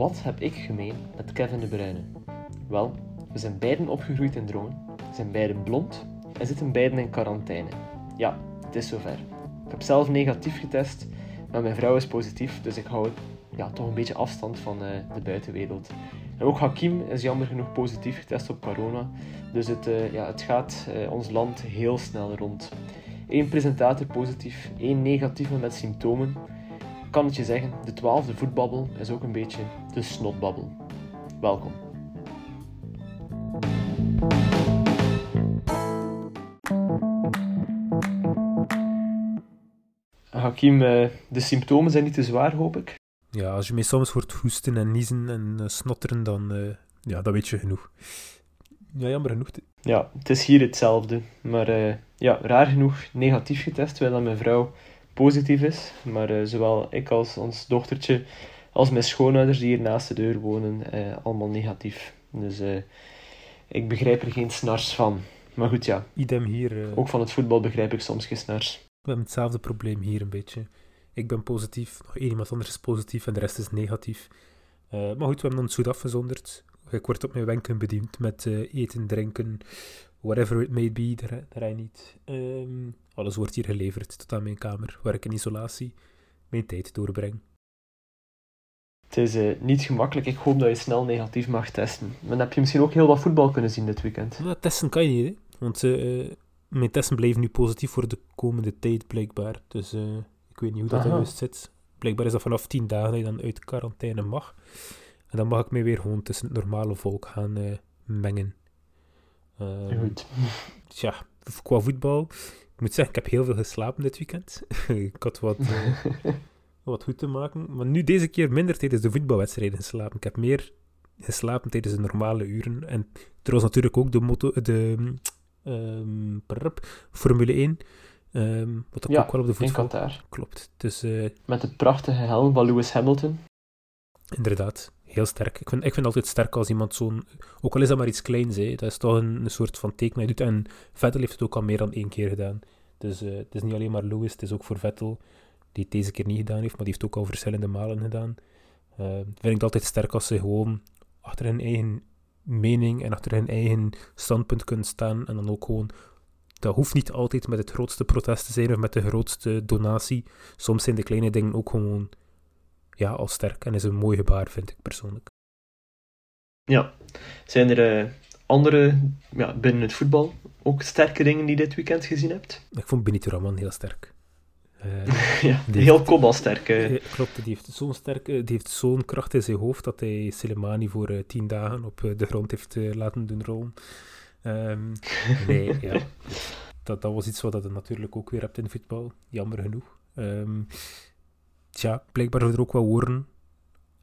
Wat heb ik gemeen met Kevin De Bruyne? Wel, we zijn beiden opgegroeid in we zijn beiden blond en zitten beiden in quarantaine. Ja, het is zover. Ik heb zelf negatief getest, maar mijn vrouw is positief, dus ik hou ja, toch een beetje afstand van uh, de buitenwereld. En ook Hakim is jammer genoeg positief getest op corona, dus het, uh, ja, het gaat uh, ons land heel snel rond. Eén presentator positief, één negatieve met symptomen. Ik kan het je zeggen, de twaalfde voetbabbel is ook een beetje de snotbabbel. Welkom. Hakim, eh, de symptomen zijn niet te zwaar, hoop ik. Ja, als je mij soms hoort hoesten en niezen en uh, snotteren, dan, uh, ja, dan weet je genoeg. Ja, jammer genoeg. Ja, het is hier hetzelfde. Maar uh, ja, raar genoeg negatief getest, terwijl mijn vrouw positief is. Maar zowel ik als ons dochtertje, als mijn schoonouders die hier naast de deur wonen, allemaal negatief. Dus ik begrijp er geen snars van. Maar goed, ja. Idem hier. Ook van het voetbal begrijp ik soms geen snars. We hebben hetzelfde probleem hier een beetje. Ik ben positief, nog één iemand anders is positief en de rest is negatief. Maar goed, we hebben ons goed afgezonderd. Ik word op mijn wenken bediend met eten, drinken, whatever it may be, daar, daar niet. Um, alles wordt hier geleverd tot aan mijn kamer, waar ik in isolatie mijn tijd doorbreng. Het is uh, niet gemakkelijk. Ik hoop dat je snel negatief mag testen. Maar dan heb je misschien ook heel wat voetbal kunnen zien dit weekend. Nou, testen kan je niet, hè? want mijn testen blijven nu positief voor de komende tijd, blijkbaar. Dus uh, ik weet niet hoe dat juist zit. Blijkbaar is dat vanaf 10 dagen dat je dan uit quarantaine mag. En dan mag ik mij weer gewoon tussen het normale volk gaan mengen. Uh, Goed. Tja, qua voetbal. Ik moet zeggen, ik heb heel veel geslapen dit weekend. ik had wat, uh, wat goed te maken. Maar nu deze keer minder tijdens de voetbalwedstrijden geslapen. Ik heb meer geslapen tijdens de normale uren. En er was natuurlijk ook de, moto, de Um, Formule 1. Um, ehm, wat ja, ook wel op de voet. Klopt. Dus, uh, Met de prachtige helm van Lewis Hamilton. Inderdaad, heel sterk. Ik vind, ik vind altijd sterk als iemand zo'n... Ook al is dat maar iets kleins, hè, dat is toch een, soort van teken dat doet. En Vettel heeft het ook al meer dan één keer gedaan. Dus uh, het is niet alleen maar Lewis, het is ook voor Vettel, die het deze keer niet gedaan heeft, maar die heeft het ook al verschillende malen gedaan. Uh, vind ik het altijd sterk als ze gewoon achter hun eigen mening en achter hun eigen standpunt kunnen staan. En dan ook gewoon, dat hoeft niet altijd met het grootste protest te zijn of met de grootste donatie. Soms zijn de kleine dingen ook gewoon, ja, al sterk en is een mooi gebaar, vind ik persoonlijk. Ja, zijn er uh, andere, ja, binnen het voetbal, ook sterke dingen die je dit weekend gezien hebt? Ik vond Benito Raman heel sterk. Uh, ja, heel kopbalsterk. klopt, die heeft zo'n sterke, die heeft zo'n kracht in zijn hoofd dat hij Soleimani voor uh, tien dagen op de grond heeft laten doen rollen. Um, nee, ja. Dat, dat was iets wat je natuurlijk ook weer hebt in voetbal, jammer genoeg. Um, tja, blijkbaar er ook wel woorden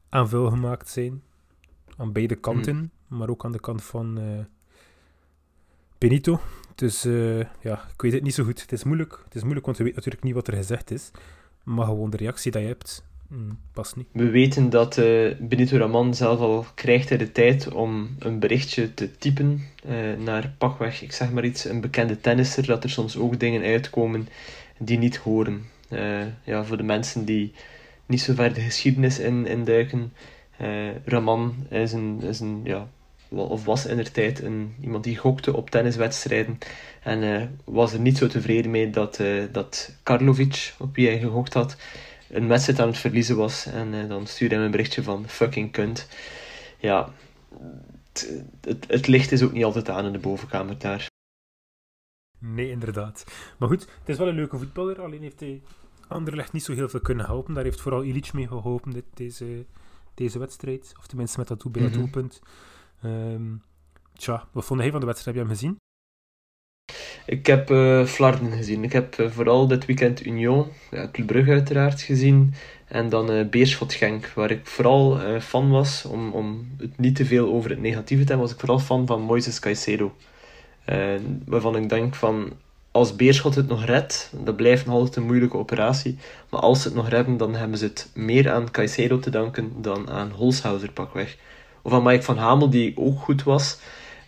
aan vuil gemaakt zijn. Aan beide kanten, mm. maar ook aan de kant van Benito. Dus uh, ja, ik weet het niet zo goed. Het is moeilijk, het is moeilijk want je weet natuurlijk niet wat er gezegd is. Maar gewoon de reactie die je hebt, mm, past niet. We weten dat uh, Benito Raman zelf al krijgt hij de tijd om een berichtje te typen naar pakweg, ik zeg maar iets, een bekende tennisser, dat er soms ook dingen uitkomen die niet horen. Ja, voor de mensen die niet zo ver de geschiedenis in, induiken. Raman is een, is een ja, of was in de tijd een, iemand die gokte op tenniswedstrijden. En uh, was er niet zo tevreden mee dat, dat Karlovic, op wie hij gegokt had, een wedstrijd aan het verliezen was. En dan stuurde hij een berichtje van fucking kunt. Ja, het, het, licht is ook niet altijd aan in de bovenkamer daar. Nee, inderdaad. Maar goed, het is wel een leuke voetballer. Alleen heeft hij Anderlecht niet zo heel veel kunnen helpen. Daar heeft vooral Ilic mee geholpen, dit, deze, deze wedstrijd. Of tenminste met dat bij mm doelpunt. Um, tja, wat vond hij van de wedstrijd? Heb je hem gezien? Ik heb uh, Flarden gezien. Ik heb uh, vooral dit weekend Union, ja, Club Brugge uiteraard gezien. En dan uh, Beerschot Genk, waar ik vooral fan was, om, om het niet te veel over het negatieve te hebben, was ik vooral fan van Moises Caicedo. waarvan ik denk van, als Beerschot het nog redt, dat blijft nog altijd een moeilijke operatie. Maar als ze het nog redden, dan hebben ze het meer aan Caicedo te danken dan aan Holshouser pakweg. Of aan Mike van Hamel, die ook goed was.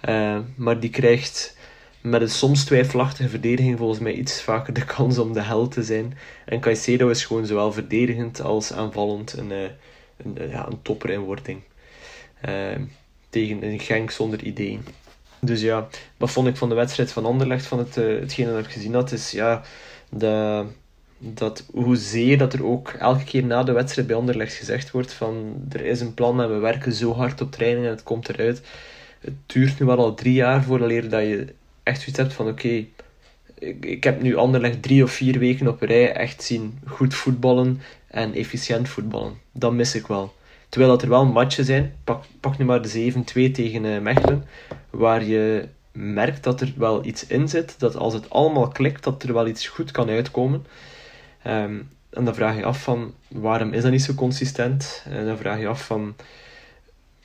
Uh, maar die krijgt met een soms twijfelachtige verdediging volgens mij iets vaker de kans om de held te zijn. En Caicedo is gewoon zowel verdedigend als aanvallend een, uh, een, ja, een topper in wording. Tegen een Genk zonder ideeën. Dus ja, wat vond ik van de wedstrijd van Anderlecht, van het, uh, hetgene dat ik gezien had, is ja, dat hoezeer dat er ook elke keer na de wedstrijd bij Anderlecht gezegd wordt van er is een plan en we werken zo hard op training en het komt eruit. Het duurt nu wel al drie jaar voordat dat je echt zoiets hebt van oké, ik, ik heb nu Anderlecht drie of vier weken op rij echt zien goed voetballen en efficiënt voetballen. Dat mis ik wel. Terwijl dat er wel matchen zijn, pak, pak nu maar de 7-2 tegen uh, Mechelen, waar je merkt dat er wel iets in zit, dat als het allemaal klikt, dat er wel iets goed kan uitkomen. Ehm, en dan vraag je af van, waarom is dat niet zo consistent? En dan vraag je af van,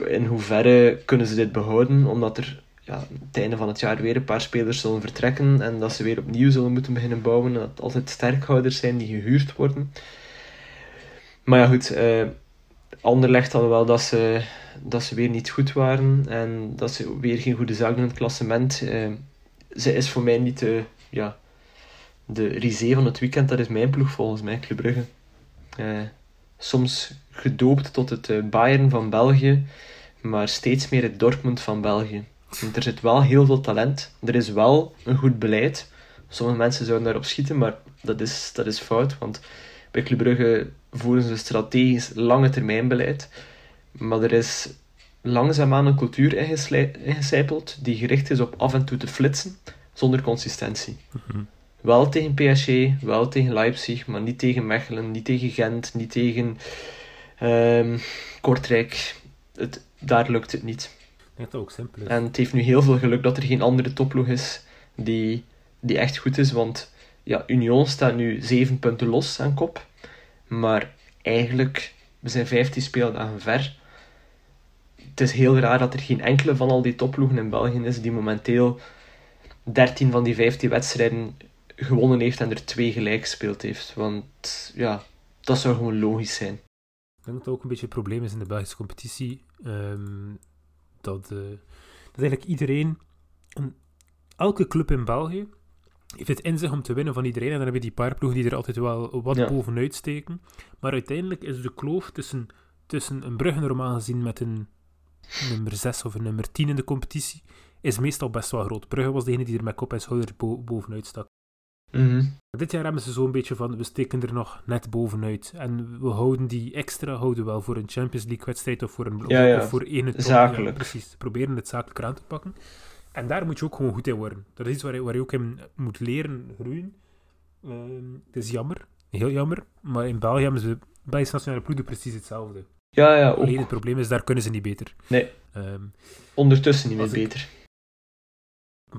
in hoeverre kunnen ze dit behouden, omdat er ja, het einde van het jaar weer een paar spelers zullen vertrekken en dat ze weer opnieuw zullen moeten beginnen bouwen en dat het altijd sterkhouders zijn die gehuurd worden. Maar ja, goed, uh, Anderlecht hadden wel dat ze, dat ze weer niet goed waren en dat ze weer geen goede zaak doen in het klassement. Uh, ze is voor mij niet de, ja, de risée van het weekend, dat is mijn ploeg volgens mij, Club Brugge. Uh, soms gedoopt tot het Bayern van België, maar steeds meer het Dortmund van België. er zit wel heel veel talent, er is wel een goed beleid. Sommige mensen zouden daarop schieten, maar dat is, dat is fout, want bij Club Brugge voeren ze strategisch lange termijn beleid. Maar er is langzaamaan een cultuur ingecijpeld die gericht is op af en toe te flitsen zonder consistentie. Mhm. Wel tegen PSG, wel tegen Leipzig, maar niet tegen Mechelen, niet tegen Gent, niet tegen um, Kortrijk. Het, daar lukt het niet. Ook simpel is. En het heeft nu heel veel geluk dat er geen andere topploeg is die, die echt goed is, want ja, Union staat nu 7 punten los aan kop. Maar eigenlijk, we zijn 15 speeldagen ver. Het is heel raar dat er geen enkele van al die topploegen in België is die momenteel 13 van die 15 wedstrijden gewonnen heeft en er twee gelijk gespeeld heeft. Want ja, dat zou gewoon logisch zijn. Ik denk dat het ook een beetje een probleem is in de Belgische competitie. Ehm, dat, uh, dat eigenlijk iedereen, een, elke club in België, heeft het in zich om te winnen van iedereen. En dan heb je die paar ploegen die er altijd wel wat bovenuit steken. Maar uiteindelijk is de kloof tussen, tussen een Brugge normaal gezien met een nummer 6 of een nummer 10 in de competitie, is meestal best wel groot. Brugge was degene die er met kop en schouder bovenuit stak. Mhm. Dit jaar hebben ze zo'n beetje van, we steken er nog net bovenuit. En we houden die extra houden wel voor een Champions League wedstrijd of voor een ja, of voor één Zakelijk. precies, proberen het zakelijk aan te pakken. En daar moet je ook gewoon goed in worden. Dat is iets waar je, waar je ook in moet leren groeien. Uh, het is jammer, heel jammer, maar in België hebben ze bij nationale ploeg precies hetzelfde. Ja, ja. Alleen het probleem is, daar kunnen ze niet beter. Nee. Um, Ondertussen niet meer beter.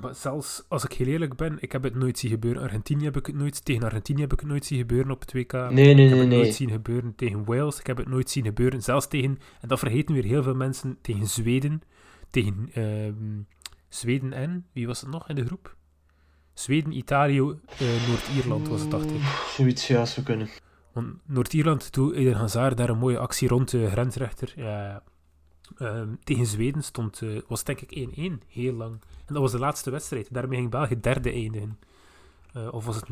Maar zelfs als ik heel eerlijk ben, ik heb het nooit zien gebeuren. Argentinië heb ik het nooit, tegen Argentinië heb ik het nooit zien gebeuren op het WK. Nee, nee, ik heb het nee. nooit zien gebeuren tegen Wales. Ik heb het nooit zien gebeuren. Zelfs tegen, en dat vergeten weer heel veel mensen, tegen Zweden. Tegen uh, Zweden en, wie was het nog in de groep? Zweden, Italië, uh, Noord-Ierland was het, dacht ik. Zoiets, ja, zou kunnen. Want Noord-Ierland, toen Eden Hazard daar een mooie actie rond de grensrechter. Ja, uh, tegen Zweden stond, uh, was denk ik 1-1, heel lang. En dat was de laatste wedstrijd. Daarmee ging België derde eindigen. Uh, of was het 0-0?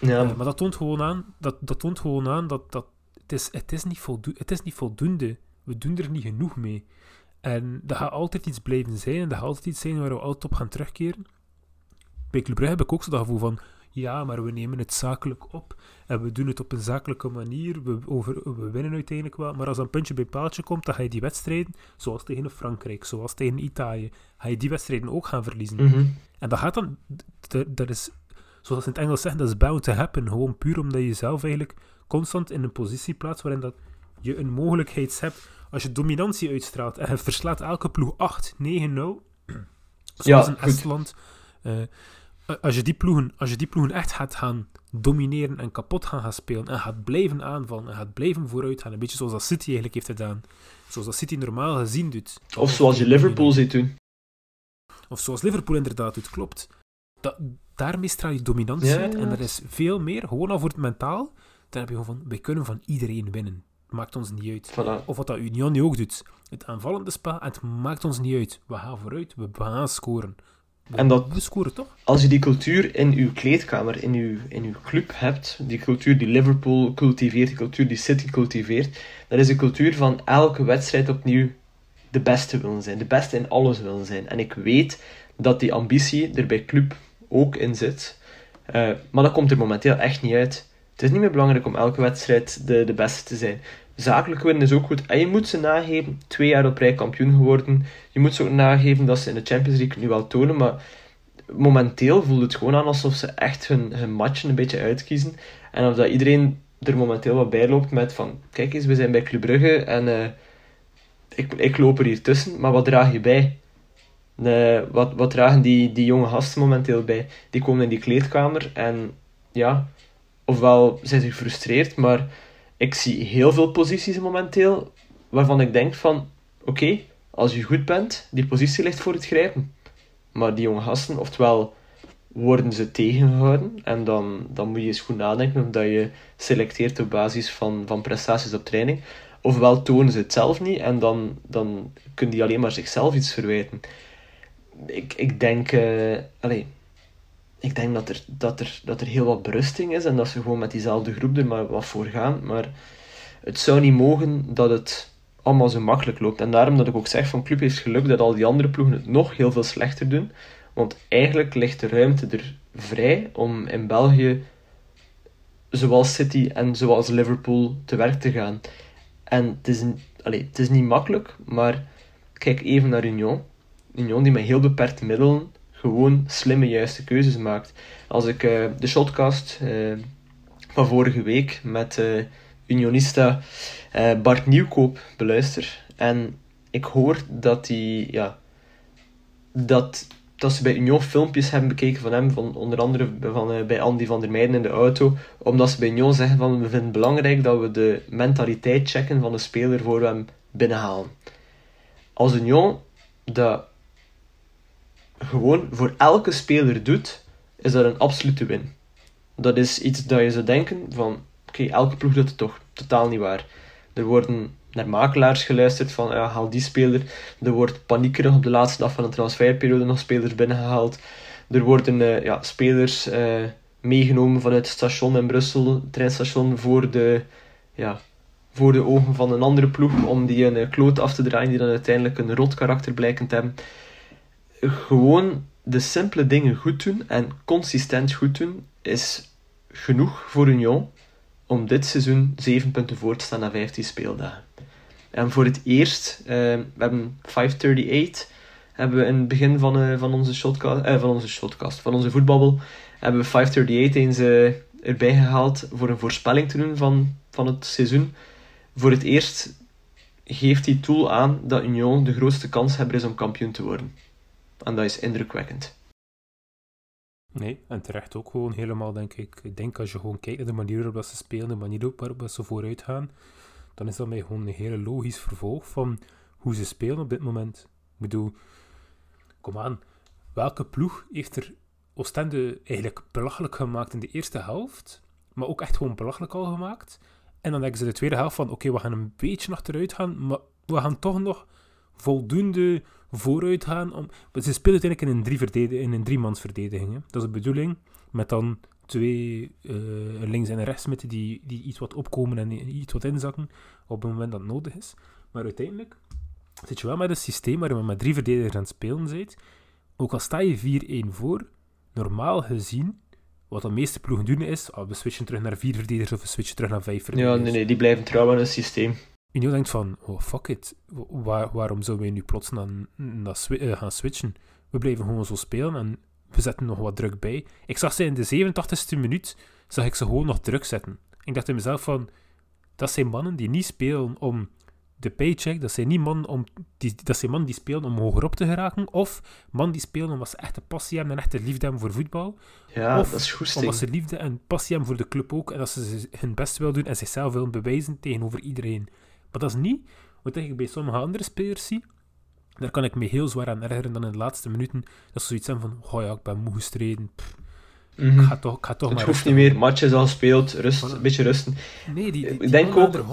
Ja. maar dat toont gewoon aan, dat, dat, toont gewoon aan dat, dat het, is, het, is niet voldo het is niet voldoende. We doen er niet genoeg mee. En dat gaat altijd iets blijven zijn en dat gaat altijd iets zijn waar we altijd op gaan terugkeren. Bij Club Brugge heb ik ook zo dat gevoel van, ja, maar we nemen het zakelijk op en we doen het op een zakelijke manier. We, over, we winnen uiteindelijk wel, maar als een puntje bij paaltje komt, dan ga je die wedstrijden, zoals tegen Frankrijk, zoals tegen Italië, ga je die wedstrijden ook gaan verliezen. Mhm. En dat gaat dan, dat is, zoals ze in het Engels zeggen, dat is bound to happen. Gewoon puur omdat je jezelf eigenlijk constant in een positie plaatst waarin dat je een mogelijkheid hebt als je dominantie uitstraalt en je verslaat elke ploeg 8, 9, 0, zoals ja, in Estland, uh, als, je die ploegen, als je die ploegen echt gaat gaan domineren en kapot gaan, gaan spelen en gaat blijven aanvallen en gaat blijven vooruit gaan, een beetje zoals dat City eigenlijk heeft gedaan, zoals dat City normaal gezien doet. Of zoals je Liverpool ziet doen. Of zoals Liverpool inderdaad doet, klopt. Dat, daarmee straal je dominantie uit en dat is veel meer, gewoon al voor het mentaal, dan heb je gewoon van, wij kunnen van iedereen winnen maakt ons niet uit. Voilà. Of wat dat Union nu ook doet. Het aanvallende spel, het maakt ons niet uit. We gaan vooruit, we gaan scoren. En dat, we scoren toch? Als je die cultuur in uw kleedkamer, in uw, in uw club hebt, die cultuur die Liverpool cultiveert, die cultuur die City cultiveert, dan is de cultuur van elke wedstrijd opnieuw de beste willen zijn. De beste in alles willen zijn. En ik weet dat die ambitie er bij club ook in zit. Uh, maar dat komt er momenteel echt niet uit. Het is niet meer belangrijk om elke wedstrijd de, de beste te zijn. Zakelijk winnen is ook goed. En je moet ze nageven, twee jaar op rij kampioen geworden. Je moet ze ook nageven dat ze in de Champions League nu wel tonen. Maar momenteel voelt het gewoon aan alsof ze echt hun, hun matchen een beetje uitkiezen. En of dat iedereen er momenteel wat bij loopt met van... Kijk eens, we zijn bij Club Brugge en... Uh, ik, ik loop er hier tussen, maar wat draag je bij? Wat, wat dragen die, die jonge gasten momenteel bij? Die komen in die kleedkamer en ja, ofwel zijn ze gefrustreerd, maar ik zie heel veel posities momenteel waarvan ik denk van, oké, als je goed bent, die positie ligt voor het grijpen. Maar die jonge gasten, oftewel worden ze tegengehouden en dan, dan moet je eens goed nadenken of dat je selecteert op basis van, van prestaties op training. Ofwel tonen ze het zelf niet en dan, dan kunnen die alleen maar zichzelf iets verwijten. Ik, ik denk, uh, ik denk dat er, dat, er, dat er heel wat berusting is en dat ze gewoon met diezelfde groep er maar wat voor gaan. Maar het zou niet mogen dat het allemaal zo makkelijk loopt. En daarom dat ik ook zeg van club heeft geluk dat al die andere ploegen het nog heel veel slechter doen. Want eigenlijk ligt de ruimte er vrij om in België zoals City en zoals Liverpool te werk te gaan. En het is, allez, het is niet makkelijk, maar kijk even naar Union. Union die met heel beperkte middelen gewoon slimme, juiste keuzes maakt. Als ik uh, de shotcast uh, van vorige week met uh, Unionista Bart Nieuwkoop beluister en ik hoor dat hij, ja, dat, dat ze bij Union filmpjes hebben bekeken van hem, van, onder andere van, bij Andy van der Meijden in de auto, omdat ze bij Union zeggen van we vinden het belangrijk dat we de mentaliteit checken van de speler voor we hem binnenhalen. Als Union dat gewoon voor elke speler doet, is dat een absolute win. Dat is iets dat je zou denken van, oké, elke ploeg doet het toch. Totaal niet waar. Er worden naar makelaars geluisterd van, ja, haal die speler. Er wordt paniekerig op de laatste dag van de transferperiode nog spelers binnengehaald. Er worden uh, ja, spelers uh, meegenomen vanuit het station in Brussel, het treinstation, voor de, ja, voor de ogen van een andere ploeg, om die een uh, kloot af te draaien die dan uiteindelijk een rot karakter blijken te hebben gewoon de simpele dingen goed doen en consistent goed doen is genoeg voor Union om dit seizoen 7 punten voor te staan na 15 speeldagen. En voor het eerst, uh, we hebben 538, hebben we in het begin van, uh, van, onze shotcast, uh, van onze shotcast, van onze voetbabbel, hebben we 538 eens erbij gehaald voor een voorspelling te doen van, van het seizoen. Voor het eerst geeft die tool aan dat Union de grootste kans hebben is om kampioen te worden. En dat is indrukwekkend. Nee, en terecht ook gewoon helemaal, denk ik. Ik denk als je gewoon kijkt naar de manier waarop ze spelen, de manier waarop ze vooruit gaan, dan is dat mij gewoon een hele logisch vervolg van hoe ze spelen op dit moment. Ik bedoel, kom aan, welke ploeg heeft er Oostende eigenlijk belachelijk gemaakt in de eerste helft, maar ook echt gewoon belachelijk al gemaakt? En dan denken ze de tweede helft van, oké, we gaan een beetje achteruit gaan, maar we gaan toch nog voldoende vooruit gaan. Om... Ze spelen uiteindelijk in een, drie verdedig in een driemansverdediging. Hè. Dat is de bedoeling. Met dan twee uh, links en rechts die, die iets wat opkomen en iets wat inzakken op het moment dat het nodig is. Maar uiteindelijk zit je wel met een systeem waar je met drie verdedigers aan het spelen bent. Ook al sta je 4-1 voor, normaal gezien, wat de meeste ploegen doen is, oh, we switchen terug naar vier verdedigers of we switchen terug naar vijf verdedigers. Ja, nee, nee, die blijven trouw aan het systeem. Union denkt van, oh fuck it, Waar, waarom zouden wij nu plots naar, uh, gaan switchen? We blijven gewoon zo spelen en we zetten nog wat druk bij. Ik zag ze in de 87e minuut, zag ik ze gewoon nog druk zetten. Ik dacht in mezelf van, dat zijn mannen die niet spelen om de paycheck, dat zijn niet mannen, om die, dat zijn mannen die spelen om hogerop te geraken, of mannen die spelen omdat ze echt een passie hebben en echt een liefde hebben voor voetbal. Ja, of dat is goed. Omdat ze liefde en passie hebben voor de club ook, en dat ze hun best willen doen en zichzelf willen bewijzen tegenover iedereen. Maar dat is niet wat ik bij sommige andere spelers zie. Daar kan ik me heel zwaar aan ergeren dan in de laatste minuten. Dat ze zoiets zijn van, oh ja, ik ben moe gestreden. Mm -hmm. Ik ga toch, ik ga toch het maar hoeft niet meer, matches al speelt, rust, een beetje rusten. Nee, die, die, ik denk ook, er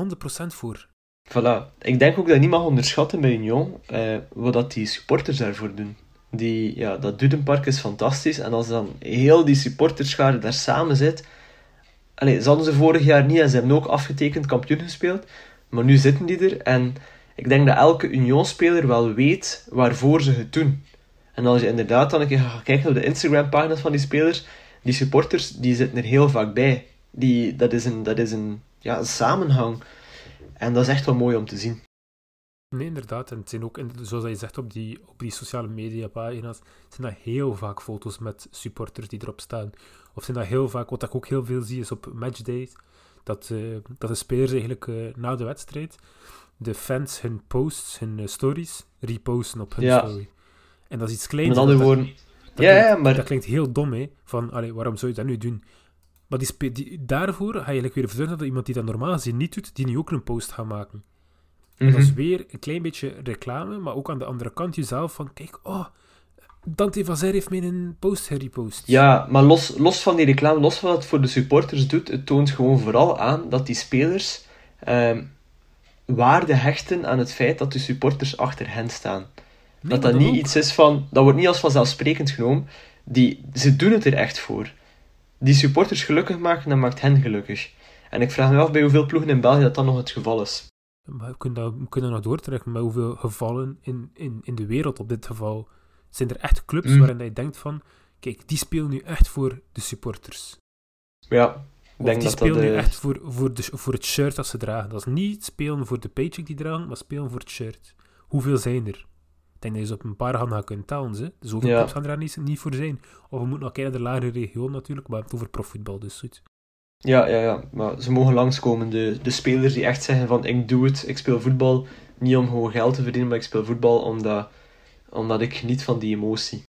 100% voor. Voilà. Ik denk ook dat je niet mag onderschatten bij Union, eh, wat dat die supporters daarvoor doen. Die, ja, dat Dudenpark is fantastisch. En als dan heel die supporterschade daar samen zit... Allee, ze hadden ze vorig jaar niet en ze hebben ook afgetekend kampioen gespeeld. Maar nu zitten die er en ik denk dat elke Union-speler wel weet waarvoor ze het doen. En als je inderdaad dan een keer gaat kijken op de Instagram-pagina's van die spelers, die supporters, die zitten er heel vaak bij. Die, dat is een, dat is een, ja, een samenhang. En dat is echt wel mooi om te zien. Nee, inderdaad. En het zijn ook, zoals je zegt, op die, op die sociale media pagina's, zijn dat heel vaak foto's met supporters die erop staan. Of zijn dat heel vaak, wat ik ook heel veel zie, is op matchdays, dat, uh, dat de spelers eigenlijk uh, na de wedstrijd de fans hun posts, hun uh, stories, reposten op hun ja. story. En dat is iets kleins. Met andere woorden... Dat, ja, klinkt, maar... dat klinkt heel dom, hè. Van, allee, waarom zou je dat nu doen? Maar die, die, daarvoor ga je eigenlijk weer zorgen dat iemand die dat normaal gezien niet doet, die nu ook een post gaat maken. En dat is mhm. weer een klein beetje reclame, maar ook aan de andere kant jezelf van, kijk, oh, Dante Vazer heeft mij een post gerepost. Ja, maar los, los van die reclame, los van wat het voor de supporters doet, het toont gewoon vooral aan dat die spelers ehm, waarde hechten aan het feit dat de supporters achter hen staan. dat dat niet iets is van, dat wordt niet als vanzelfsprekend genomen. Die, ze doen het er echt voor. Die supporters gelukkig maken, dat maakt hen gelukkig. En ik vraag me af bij hoeveel ploegen in België dat dan nog het geval is. Maar we kunnen, dat, we kunnen nog doortrekken met hoeveel gevallen in, in, in de wereld op dit geval. Zijn er echt clubs mm. waarin je denkt van, kijk, die spelen nu echt voor de supporters. Ja, denk die dat spelen dat, nu echt voor, voor, de, voor het shirt dat ze dragen. Dat is niet spelen voor de paycheck die dragen, maar spelen voor het shirt. Hoeveel zijn er? Ik denk dat je ze op een paar handen kunt tellen. Ze. Zoveel ja. clubs gaan er niet, niet voor zijn. Of we moeten nog kijken naar de lagere regio natuurlijk, maar het over profvoetbal, dus goed. Ja, ja, ja. Maar ze mogen langskomen. De, de spelers die echt zeggen van ik doe het, ik speel voetbal. Niet om gewoon geld te verdienen, maar ik speel voetbal omdat, omdat ik geniet van die emotie.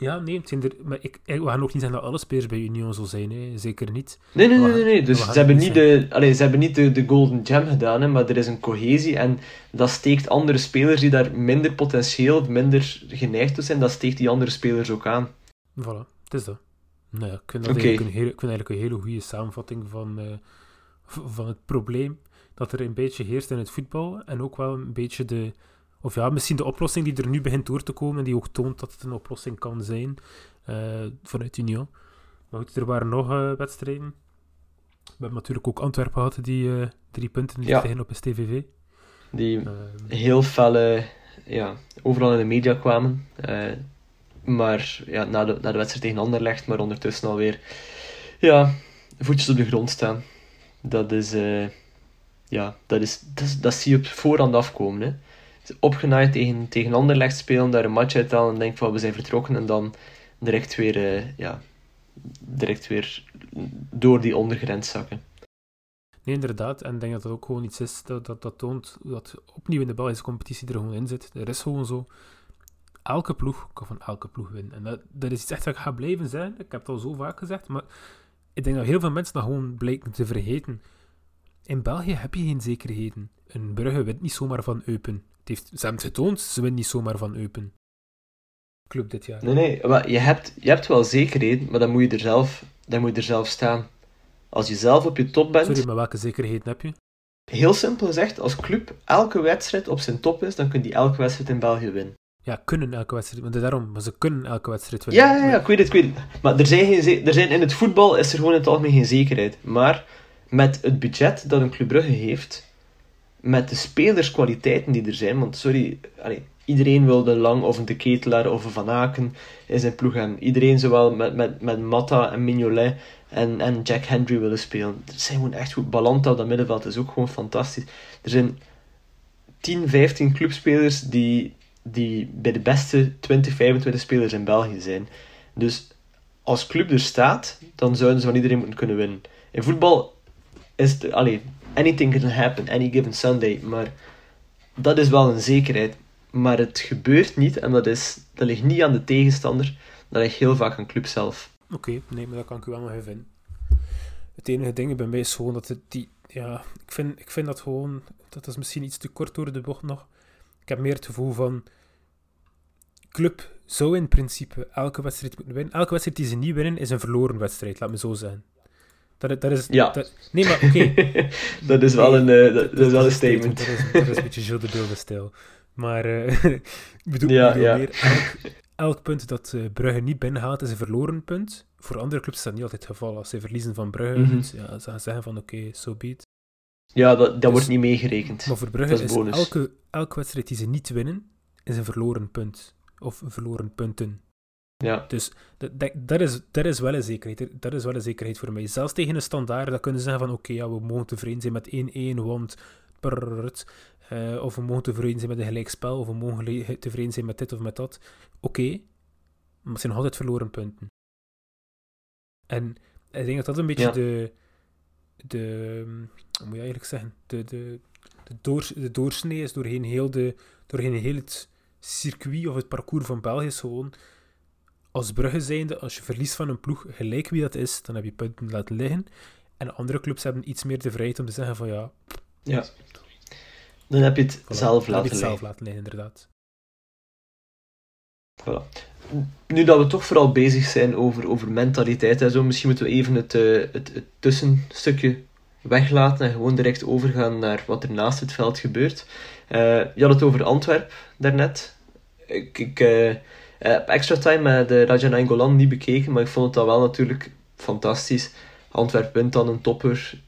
Ja, nee, het zijn er, maar ik, we gaan ook niet zeggen dat alle spelers bij Union zo zijn, hè. zeker niet. Nee, nee, nee, nee, nee. Dus ze hebben, niet de, allez, ze hebben niet de, de Golden Gem gedaan, hè, maar er is een cohesie en dat steekt andere spelers die daar minder potentieel, minder geneigd toe zijn, dat steekt die andere spelers ook aan. Voilà, het is dat. Nou ja, ik vind, dat eigenlijk, een hele, ik vind eigenlijk een hele goede samenvatting van, uh, van het probleem dat er een beetje heerst in het voetbal en ook wel een beetje de of ja, misschien de oplossing die er nu begint door te komen en die ook toont dat het een oplossing kan zijn uh, vanuit Union. Maar goed, er waren nog uh, wedstrijden. We hebben natuurlijk ook Antwerpen gehad die uh, drie punten ja. tegen op STVV. Die heel felle, ja, overal in de media kwamen. maar ja, na de, na de wedstrijd tegen Anderlecht, maar ondertussen alweer ja, voetjes op de grond staan. Dat is, ja, dat, is, dat, dat zie je op voorhand afkomen. Hè opgenaaid tegen, tegen spelen, daar een match uithalen en denk van we zijn vertrokken en dan direct weer, uh, ja, direct weer door die ondergrens zakken. Nee, inderdaad. En ik denk dat dat ook gewoon iets is dat, dat, toont dat opnieuw in de Belgische competitie er gewoon in zit. Er is gewoon zo. Elke ploeg kan van elke ploeg winnen. En dat, dat is iets echt dat ik ga blijven zijn. Ik heb het al zo vaak gezegd. Maar ik denk dat heel veel mensen dat gewoon blijken te vergeten. In België heb je geen zekerheden. Een Brugge wint niet zomaar van Eupen heeft, ze hebben het getoond, ze winnen niet zomaar van Eupen. Club dit jaar. Nee, nee, maar je hebt, je hebt wel zekerheden, maar dan moet je er zelf, dan moet je er zelf staan. Als je zelf op je top bent... Sorry, maar welke zekerheden heb je? Heel simpel gezegd, als club elke wedstrijd op zijn top is, dan kun je elke wedstrijd in België winnen. Ja, kunnen elke wedstrijd, maar daarom, maar ze kunnen elke wedstrijd winnen. Ja, ja, ja, ik weet het, ik weet het. Maar er zijn, geen, er zijn in het voetbal is er gewoon in het algemeen geen zekerheid. Maar met het budget dat een Club Brugge heeft, met de spelerskwaliteiten die er zijn. Want sorry, iedereen wilde Lang of een De Ketelaar of een Van Aken in zijn ploeg hebben. Iedereen zowel met, met, met Matta en Mignolet en, en Jack Hendry willen spelen. Er zijn gewoon echt goed. Balanta op dat middenveld is ook gewoon fantastisch. Er zijn 10, 15 clubspelers die, die bij de beste 20, 25 spelers in België zijn. Dus als club er staat, dan zouden ze van iedereen moeten kunnen winnen. In voetbal is het, anything can happen any given Sunday. Maar dat is wel een zekerheid. Maar het gebeurt niet en dat, is, dat ligt niet aan de tegenstander. Dat ligt heel vaak aan club zelf. Oké, nee, maar dat kan ik u wel nog even. Het enige ding bij mij is gewoon dat het die... Ja, ik vind, ik vind dat gewoon... Dat is misschien iets te kort door de bocht nog. Ik heb meer het gevoel van... Club zou in principe elke wedstrijd moeten winnen. Elke wedstrijd die ze niet winnen is een verloren wedstrijd, laat me zo zijn. Dat, dat is, ja. Dat, nee, maar oké. dat is wel een, uh, dat, dat, is wel een statement. Dat is, dat is een beetje Gilles de Beelde stijl. Maar uh, ik bedoel, ja, bedoel ja. meer, elk, elk punt dat uh, Brugge niet binnenhaalt is een verloren punt. Voor andere clubs is dat niet altijd het geval. Als ze verliezen van Brugge, mm -hmm. ja, ze gaan zeggen van oké, okay, so be it. Ja, dat, dat dus, wordt niet meegerekend. Maar voor Brugge is, is elke, elke wedstrijd die ze niet winnen, is een verloren punt. Of verloren punten. Ja. Dus dat, dat, dat, is, dat is wel een zekerheid. Dat is wel een zekerheid voor mij. Zelfs tegen een standaard, dan kunnen ze zeggen van oké, okay, ja, we mogen tevreden zijn met 1-1, want... Prrrt, uh, of we mogen tevreden zijn met een gelijkspel, of we mogen tevreden zijn met dit of met dat. Oké, okay, maar het zijn altijd verloren punten. En ik denk dat dat een beetje ja. de, de... Hoe moet je eigenlijk zeggen? De, de, de, door, de doorsnee is doorheen heel, de, doorheen heel het circuit of het parcours van België is gewoon als Brugge zijnde, als je verliest van een ploeg, gelijk wie dat is, dan heb je punten laten liggen. En andere clubs hebben iets meer de vrijheid om te zeggen van ja... Ja. Dan heb je het voilà, zelf dan laten heb je het liggen. zelf laten liggen, inderdaad. Voilà. Nu dat we toch vooral bezig zijn over, over mentaliteit en zo, misschien moeten we even het, uh, het, het tussenstukje weglaten en gewoon direct overgaan naar wat er naast het veld gebeurt. Uh, je had het over Antwerp daarnet. Ik, ik uh, heb extra time met de Raja Nainggolan niet bekeken, maar ik vond het dan wel natuurlijk fantastisch. Antwerp wint dan een topper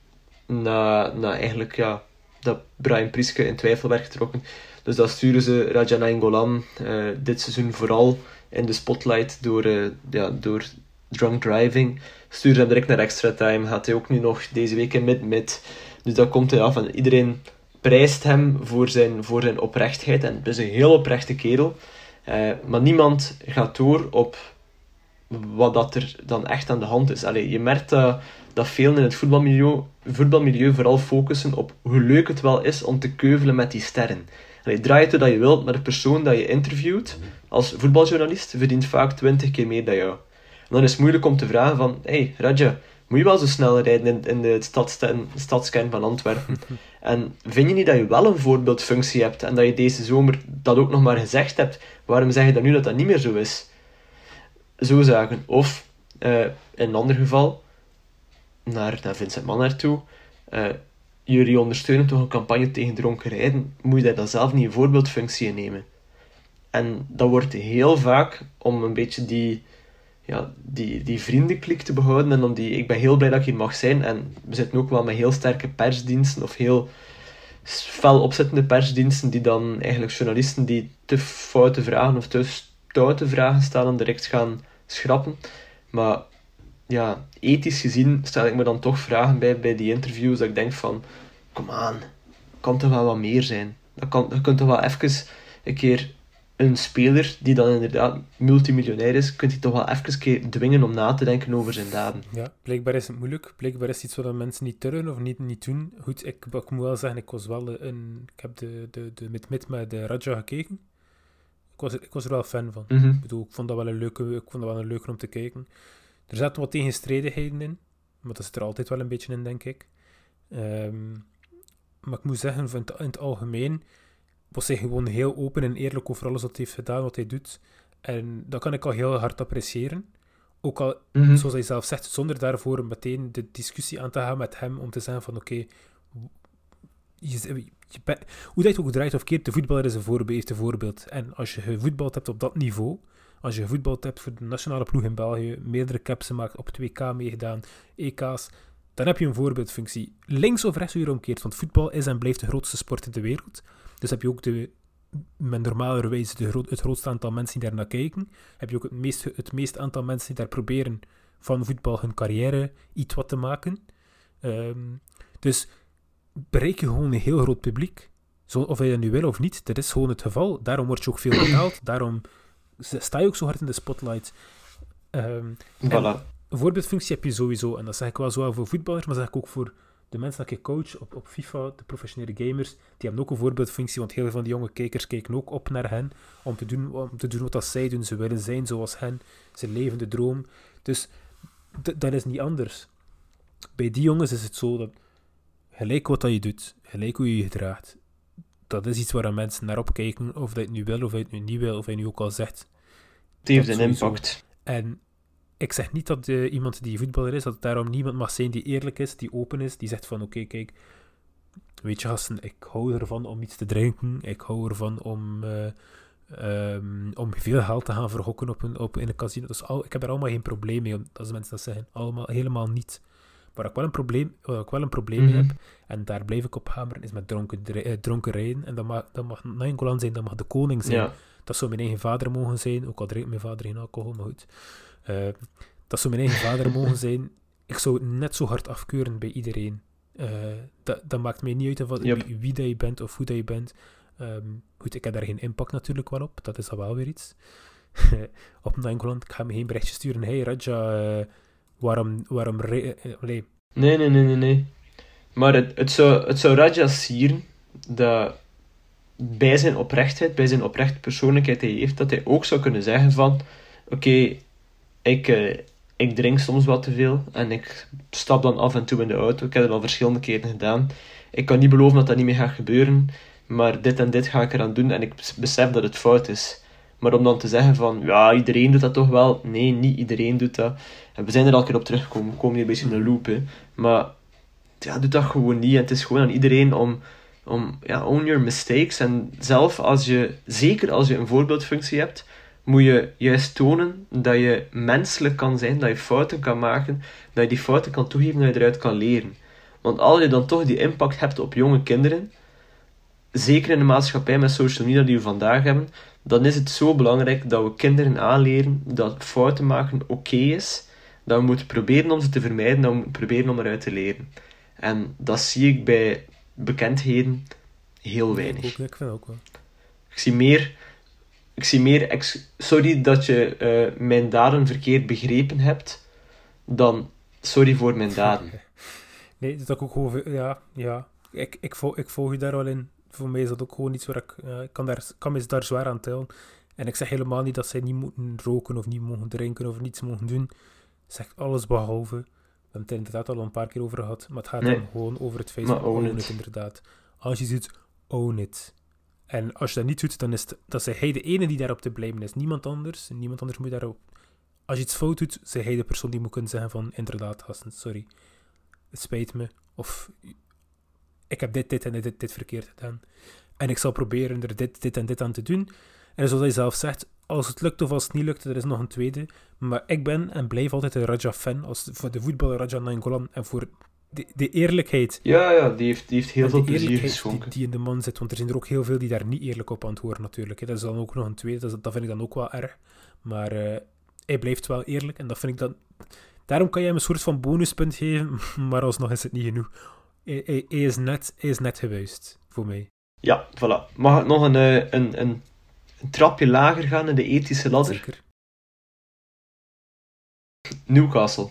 na, na eigenlijk ja, dat Brian Priske in twijfel werd getrokken. Dus dat sturen ze Raja Nainggolan uh, dit seizoen vooral in de spotlight door, uh, ja, door drunk driving. Sturen hem direct naar extra time. Gaat hij ook nu nog deze week in mid-mid. Dus dat komt hij af. En iedereen prijst hem voor zijn, voor zijn oprechtheid. En het is een heel oprechte kerel. Uh, maar niemand gaat door op wat dat er dan echt aan de hand is. Allee, je merkt dat, dat veel in het voetbalmilieu, voetbalmilieu vooral focussen op hoe leuk het wel is om te keuvelen met die sterren. Allee, draai het dat je wilt, maar de persoon dat je interviewt als voetbaljournalist verdient vaak 20 keer meer dan jou. En dan is het moeilijk om te vragen van, hey Raja, moet je wel zo snel rijden in, in de stadskern, stadskern van Antwerpen? en vind je niet dat je wel een voorbeeldfunctie hebt en dat je deze zomer dat ook nog maar gezegd hebt? Waarom zeg je dan nu dat dat niet meer zo is? Zo zagen. Of, uh, in een ander geval, naar, naar Vincent Mannaert toe, uh, jullie ondersteunen toch een campagne tegen dronken rijden, moet je daar dan zelf niet een voorbeeldfunctie in nemen? En dat wordt heel vaak om een beetje die, ja, die, die vriendenklik te behouden. En om die, ik ben heel blij dat ik hier mag zijn. En we zitten ook wel met heel sterke persdiensten of heel fel opzettende persdiensten die dan eigenlijk journalisten die te foute vragen of te stoute vragen stellen direct gaan schrappen. Maar ja, ethisch gezien stel ik me dan toch vragen bij, bij die interviews dat ik denk van, kom aan, kan toch wel wat meer zijn. Dat kan, je kunt toch wel even een keer een speler die dan inderdaad multimiljonair is, kunt hij toch wel even dwingen om na te denken over zijn daden. Ja, blijkbaar is het moeilijk. Blijkbaar is het iets wat mensen niet durven of niet, niet doen. Goed, ik, ik moet wel zeggen, ik was wel een... Ik heb de, de, de, met, met, met de Raja gekeken. Ik was, ik was er wel fan van. Mm -hmm. Ik bedoel, ik vond dat wel een leuke, ik vond dat wel een leuke om te kijken. Er zaten wat tegenstrijdigheden in, maar dat zit er altijd wel een beetje in, denk ik. Um, maar ik moet zeggen, in het, in het algemeen was hij gewoon heel open en eerlijk over alles wat hij heeft gedaan, wat hij doet. En dat kan ik al heel hard appreciëren. Ook al, mm -hmm. zoals hij zelf zegt, zonder daarvoor meteen de discussie aan te gaan met hem, om te zeggen van oké, okay, je, je ben, hoe dat je ook draait of keert, de voetballer is een voorbeeld, heeft een voorbeeld. En als je gevoetbald hebt op dat niveau, als je gevoetbald hebt voor de nationale ploeg in België, meerdere caps gemaakt, op 2K meegedaan, EK's, dan heb je een voorbeeldfunctie. Links of rechts weer omkeert, want voetbal is en blijft de grootste sport in de wereld. Dus heb je ook de, met normalerwijze de groot, het grootste aantal mensen die daar naar kijken. Heb je ook het meest, het meest aantal mensen die daar proberen van voetbal hun carrière iets wat te maken. Um, dus bereik je gewoon een heel groot publiek. Zo, of je dat nu wil of niet, dat is gewoon het geval. Daarom word je ook veel betaald. Daarom sta je ook zo hard in de spotlight. Um, voilà. Een voorbeeldfunctie heb je sowieso. En dat zeg ik wel zo voor voetballers, maar dat zeg ik ook voor de mensen die ik coach op, op FIFA, de professionele gamers. Die hebben ook een voorbeeldfunctie, want heel veel van die jonge kijkers kijken ook op naar hen. Om te doen, om te doen wat dat zij doen. Ze willen zijn zoals hen. Ze leven de droom. Dus dat is niet anders. Bij die jongens is het zo dat gelijk wat dat je doet, gelijk hoe je je gedraagt, dat is iets waar mensen naar opkijken, of dat je het nu wil, of dat je het nu niet wil, of je nu ook al zegt. Het heeft een impact. En ik zeg niet dat uh, iemand die voetballer is, dat het daarom niemand mag zijn die eerlijk is, die open is, die zegt van oké, okay, kijk, weet je gasten, ik hou ervan om iets te drinken, ik hou ervan om uh, om veel geld te gaan verhokken op een, op, in een casino. Dus al, ik heb er allemaal geen probleem mee, als mensen dat zeggen. Allemaal, helemaal niet. Waar ik wel een probleem, waar ik wel een probleem mee Mhm. heb, en daar blijf ik op hameren, is met dronken, eh, dronken rijden. En dat mag, dat mag Nainggolan zijn, dat mag de koning zijn. Ja. Dat zou mijn eigen vader mogen zijn, ook al drinkt mijn vader geen alcohol, maar goed. Eh, dat zou mijn eigen vader mogen zijn. Ik zou net zo hard afkeuren bij iedereen. Eh, dat, dat maakt mij niet uit of wat- Yep. wie, wie dat je bent of hoe dat je bent. Ehm, goed, ik heb daar geen impact natuurlijk wel op, dat is dan wel weer iets. op Nainggolan, ik ga me geen berichtje sturen. Hey Raja, eh, waarom, waarom Nee, nee, nee, nee, nee. Maar het, het, zou, het zou Raja sieren dat bij zijn oprechtheid, bij zijn oprechte persoonlijkheid die hij heeft, dat hij ook zou kunnen zeggen van oké, ik, eh, ik drink soms wat te veel en ik stap dan af en toe in de auto. Ik heb dat al verschillende keren gedaan. Ik kan niet beloven dat dat niet meer gaat gebeuren, maar dit en dit ga ik eraan doen en ik bes- besef dat het fout is. Maar om dan te zeggen van, ja, iedereen doet dat toch wel? Nee, niet iedereen doet dat. En we zijn er al keer op teruggekomen, we komen hier een beetje in een loop, hè. Maar ja, doe dat gewoon niet. En het is gewoon aan iedereen om, om ja, own your mistakes. En zelf als je, zeker als je een voorbeeldfunctie hebt, moet je juist tonen dat je menselijk kan zijn, dat je fouten kan maken, dat je die fouten kan toegeven, dat je eruit kan leren. Want als je dan toch die impact hebt op jonge kinderen, zeker in de maatschappij met social media die we vandaag hebben, dan is het zo belangrijk dat we kinderen aanleren dat fouten maken oké is, dat we moeten proberen om ze te vermijden, dat we moeten proberen om eruit te leren. En dat zie ik bij bekendheden heel ik, weinig. ook, ik vind ook wel. Ik zie meer, ik zie meer ex- sorry dat je eh, mijn daden verkeerd begrepen hebt, dan sorry voor mijn daden. Nee, dat ook gewoon... Ja, ja. Ik, ik, volg, ik volg je daar wel in. Voor mij is dat ook gewoon iets waar ik... ik kan, daar, kan me daar zwaar aan tellen. En ik zeg helemaal niet dat zij niet moeten roken of niet mogen drinken of niets mogen doen. Ik zeg alles behalve. We hebben het er inderdaad al een paar keer over gehad. Maar het gaat Nee. dan gewoon over het feit van own own it. it, inderdaad. Als je ziet, own it. En als je dat niet doet, dan is dat is hij de ene die daarop te blijven is. Niemand anders. Niemand anders moet daarop... Als je iets fout doet, is hij de persoon die moet kunnen zeggen van... Inderdaad, gasten, sorry. Het spijt me. Of... Ik heb dit, dit en dit, dit verkeerd gedaan. En ik zal proberen er dit, dit en dit aan te doen. En zoals hij zelf zegt, als het lukt of als het niet lukt, er is nog een tweede. Maar ik ben en blijf altijd een Raja-fan. Voor de voetballer Raja Nainggolan. En voor de, de eerlijkheid Ja, ja, die heeft, die heeft heel veel plezier geschonken. Die, die in de man zit, want er zijn er ook heel veel die daar niet eerlijk op antwoorden natuurlijk. hè. Dat is dan ook nog een tweede, dat, dat vind ik dan ook wel erg. Maar eh, hij blijft wel eerlijk en dat vind ik dan... Daarom kan je hem een soort van bonuspunt geven, maar alsnog is het niet genoeg. Hij, hij, hij is, net, hij is net geweest, voor mij. Ja, voilà. Mag ik nog een, eh, een, een, een trapje lager gaan in de ethische ladder? Zeker. Newcastle.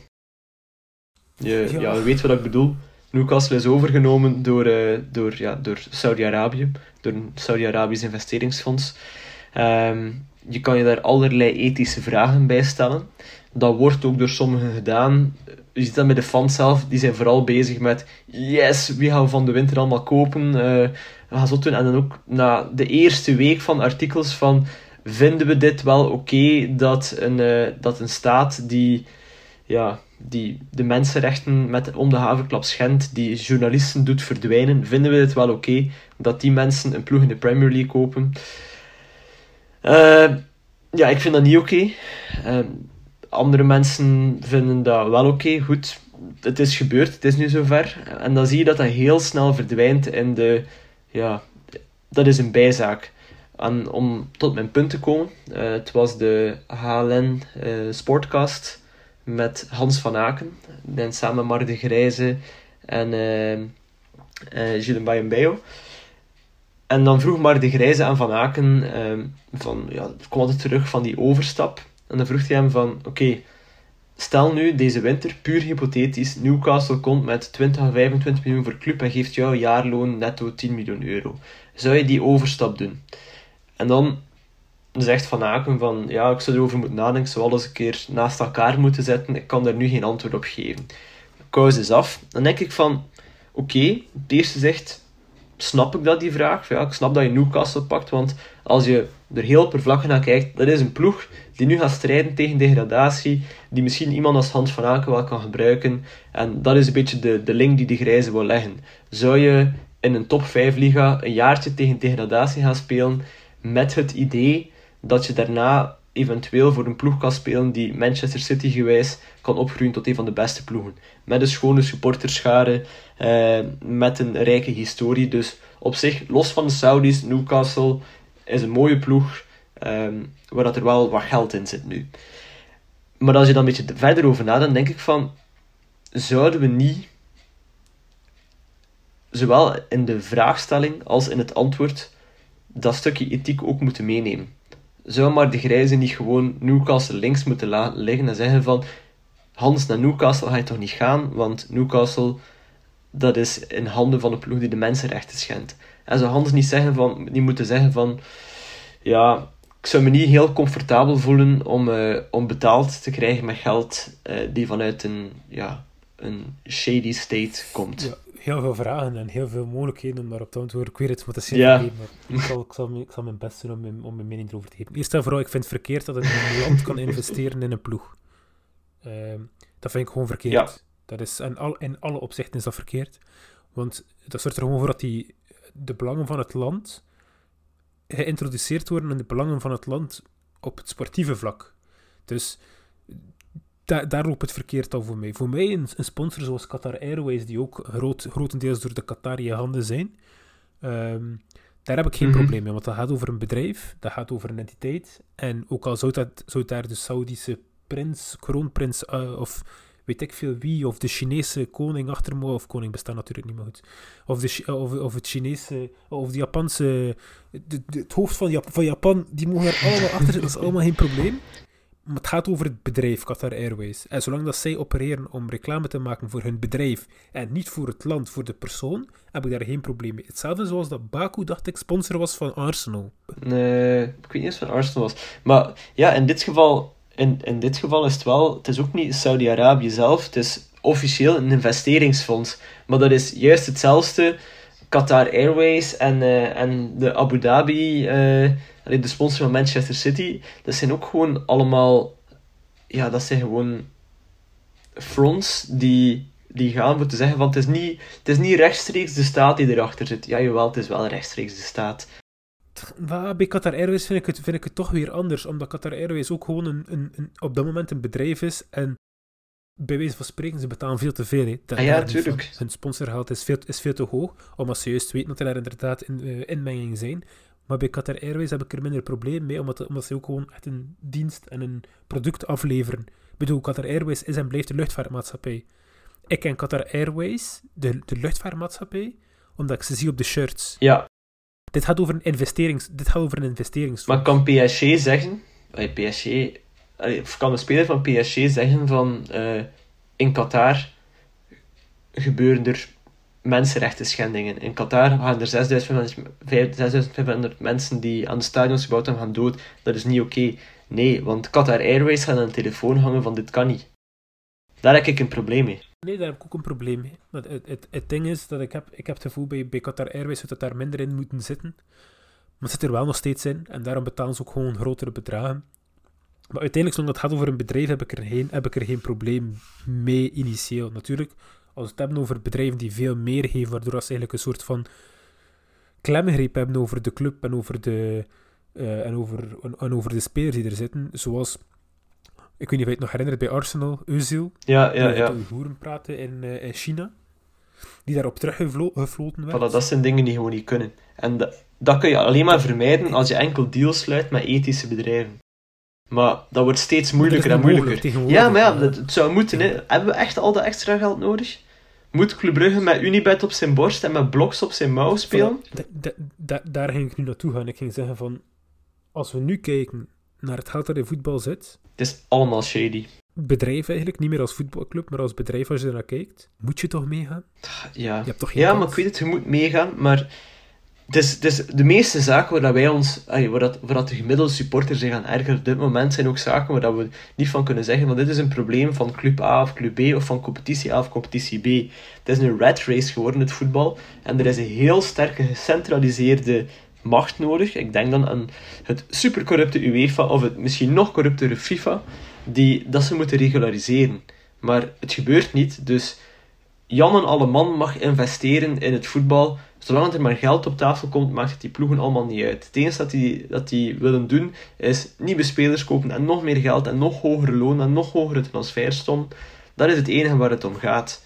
Je, Ja. ja. je weet wat ik bedoel. Newcastle is overgenomen door, eh, door, ja, door Saudi-Arabië, door een Saudi-Arabisch investeringsfonds. Ehm, je kan je daar allerlei ethische vragen bij stellen. Dat wordt ook door sommigen gedaan. Je ziet dat met de fans zelf, die zijn vooral bezig met yes, wie gaan we van de winter allemaal kopen? we gaan zo doen. En dan ook na de eerste week van artikels van vinden we dit wel oké dat, een, eh, dat een staat die, ja, die de mensenrechten met om de havenklap schendt, die journalisten doet verdwijnen, vinden we het wel oké dat die mensen een ploeg in de Premier League kopen? Eh, ja, ik vind dat niet oké. Eh, andere mensen vinden dat wel oké. Goed, het is gebeurd, het is nu zover. En dan zie je dat dat heel snel verdwijnt in de... Ja, dat is een bijzaak. En om tot mijn punt te komen, eh, het was de HLN Sportcast met Hans van Aken. En samen Mar de Grijze en Gilles Bayembejo. En dan vroeg Mar de Grijze aan Van Aken, eh, van, ja, kwam altijd terug van die overstap. En dan vroeg hij hem van, oké, stel nu deze winter, puur hypothetisch, Newcastle komt met 20 à 25 miljoen voor club en geeft jou jaarloon netto 10 miljoen euro. Zou je die overstap doen? En dan zegt Van Aken van, ja, ik zou erover moeten nadenken, zou alles een keer naast elkaar moeten zetten, ik kan daar nu geen antwoord op geven. Kous is af. Dan denk ik van, oké, het eerste zegt, snap ik dat, die vraag? Ja, ik snap dat je Newcastle pakt, want als je er heel oppervlakkig naar kijkt, dat is een ploeg die nu gaat strijden tegen degradatie, die misschien iemand als Hans van Aken wel kan gebruiken. En dat is een beetje de, de link die de Grijze wil leggen. Zou je in een top 5 liga een jaartje tegen degradatie gaan spelen met het idee dat je daarna eventueel voor een ploeg kan spelen die Manchester City gewijs kan opgroeien tot een van de beste ploegen. Met een schone supporterschare, eh, met een rijke historie. Dus op zich, los van de Saudis, Newcastle is een mooie ploeg, eh, waar dat er wel wat geld in zit nu. Maar als je dan een beetje verder over nadenkt, denk ik van, zouden we niet, zowel in de vraagstelling als in het antwoord, dat stukje ethiek ook moeten meenemen? Zou maar de grijze niet gewoon Newcastle links moeten laten liggen en zeggen van, Hans naar Newcastle ga je toch niet gaan, want Newcastle dat is in handen van een ploeg die de mensenrechten schendt. En zou Hans niet, zeggen van, niet moeten zeggen van, ja, ik zou me niet heel comfortabel voelen om, uh, om betaald te krijgen met geld uh, die vanuit een, ja, een shady state komt. Ja, heel veel vragen en heel veel mogelijkheden om daarop te antwoorden. Ik weet het, wat is ja. maar ik zal, ik, zal, ik zal mijn best doen om mijn, om mijn mening erover te geven. Eerst en vooral, ik vind het verkeerd dat een land kan investeren in een ploeg. Uh, dat vind ik gewoon verkeerd. Ja. Dat is, in, al, in alle opzichten is dat verkeerd. Want dat zorgt er gewoon voor dat die, de belangen van het land geïntroduceerd worden in de belangen van het land op het sportieve vlak. Dus da daar loopt het verkeerd al voor mij. Voor mij een, een, sponsor zoals Qatar Airways, die ook groot, grotendeels door de Qatari handen zijn, um, daar heb ik geen mm -hmm. probleem mee, want dat gaat over een bedrijf, dat gaat over een entiteit. En ook al zou, dat, zou daar de Saudische prins, kroonprins uh, of weet ik veel wie, of de Chinese koning achter me, of koning bestaat natuurlijk niet meer goed, of, de, of, of het Chinese, of de Japanse, de, de, het hoofd van, Jap van Japan, die mogen er allemaal achter zitten, dat is allemaal geen probleem. Het gaat over het bedrijf Qatar Airways. En zolang dat zij opereren om reclame te maken voor hun bedrijf en niet voor het land, voor de persoon, heb ik daar geen probleem mee. Hetzelfde zoals dat Baku, dacht ik, sponsor was van Arsenal. Nee, ik weet niet eens van Arsenal was. Maar ja, in dit geval in, in dit geval is het wel, het is ook niet Saudi-Arabië zelf, het is officieel een investeringsfonds. Maar dat is juist hetzelfde. Qatar Airways en, uh, en de Abu Dhabi, uh, de sponsor van Manchester City, dat zijn ook gewoon allemaal, ja, dat zijn gewoon fronts die, die gaan voor te zeggen van het is, niet, het is niet rechtstreeks de staat die erachter zit. Ja, jawel, het is wel rechtstreeks de staat bij Qatar Airways vind ik, het, vind ik het toch weer anders, omdat Qatar Airways ook gewoon een, een, een, op dat moment een bedrijf is en bij wijze van spreken, ze betalen veel te veel. Hè. Ah, ja, tuurlijk. Hun sponsorgeld is veel, is veel te hoog, omdat ze juist weten dat er inderdaad in, uh, inmengingen zijn. Maar bij Qatar Airways heb ik er minder probleem mee, omdat, omdat ze ook gewoon echt een dienst en een product afleveren. Ik bedoel, Qatar Airways is en blijft een luchtvaartmaatschappij. Ik ken Qatar Airways, de, de luchtvaartmaatschappij, omdat ik ze zie op de shirts. Ja. Dit gaat over een investerings... Dit gaat over een investerings. Maar kan PSG zeggen... PSG... Of kan de speler van PSG zeggen van... Uh, in Qatar gebeuren er mensenrechten schendingen. In Qatar gaan er 6500 mensen die aan de stadions gebouwd hebben gaan dood. Dat is niet oké. Nee, want Qatar Airways gaat aan de telefoon hangen van dit kan niet. Daar heb ik een probleem mee. Nee, daar heb ik ook een probleem mee. Het, het, het, ding is dat ik heb, ik heb het gevoel bij, bij Qatar Airways dat daar minder in moeten zitten. Maar het zit er wel nog steeds in. En daarom betalen ze ook gewoon grotere bedragen. Maar uiteindelijk, zolang het gaat over een bedrijf, heb ik er geen, heb ik er geen probleem mee initieel. Natuurlijk, als we het hebben over bedrijven die veel meer geven, waardoor ze eigenlijk een soort van klemgreep hebben over de club en over de, uh, en over, en over de spelers die er zitten. Zoals ik weet niet of je het nog herinnert bij Arsenal, Özil. Ja, ja, ja. Die hoeren praten in, uh, in China. Die daarop teruggefloten werd. Voilà, dat zijn dingen die gewoon niet kunnen. En dat, dat kun je alleen maar vermijden als je enkel deals sluit met ethische bedrijven. Maar dat wordt steeds moeilijker en moeilijker. Ja, maar ja, dat, het zou moeten. Hè. Hebben we echt al dat extra geld nodig? Moet Club Brugge met Unibet op zijn borst en met bloks op zijn mouw spelen? Da, da, daar ging ik nu naartoe gaan. Ik ging zeggen van... Als we nu kijken naar het geld dat in voetbal zit... Het is allemaal shady. Bedrijf eigenlijk, niet meer als voetbalclub, maar als bedrijf als je er naar kijkt. Moet je toch meegaan? Ja, je hebt toch geen ja maar ik weet het, je moet meegaan, maar... Het is de meeste zaken waar wij ons, waar, dat, dat de gemiddelde supporter zich aan ergert op dit moment, zijn ook zaken waar dat we niet van kunnen zeggen, van dit is een probleem van club A of club B, of van competitie A of competitie B. Het is een rat race geworden, het voetbal, en er is een heel sterke gecentraliseerde macht nodig. Ik denk dan aan het supercorrupte UEFA of het misschien nog corruptere FIFA, die, dat ze moeten regulariseren. Maar het gebeurt niet, dus Jan en alle man mag investeren in het voetbal zolang er maar geld op tafel komt, maakt het die ploegen allemaal niet uit. Het enige dat die, dat die willen doen, is nieuwe spelers kopen en nog meer geld en nog hogere loon en nog hogere transferstom. Dat is het enige waar het om gaat.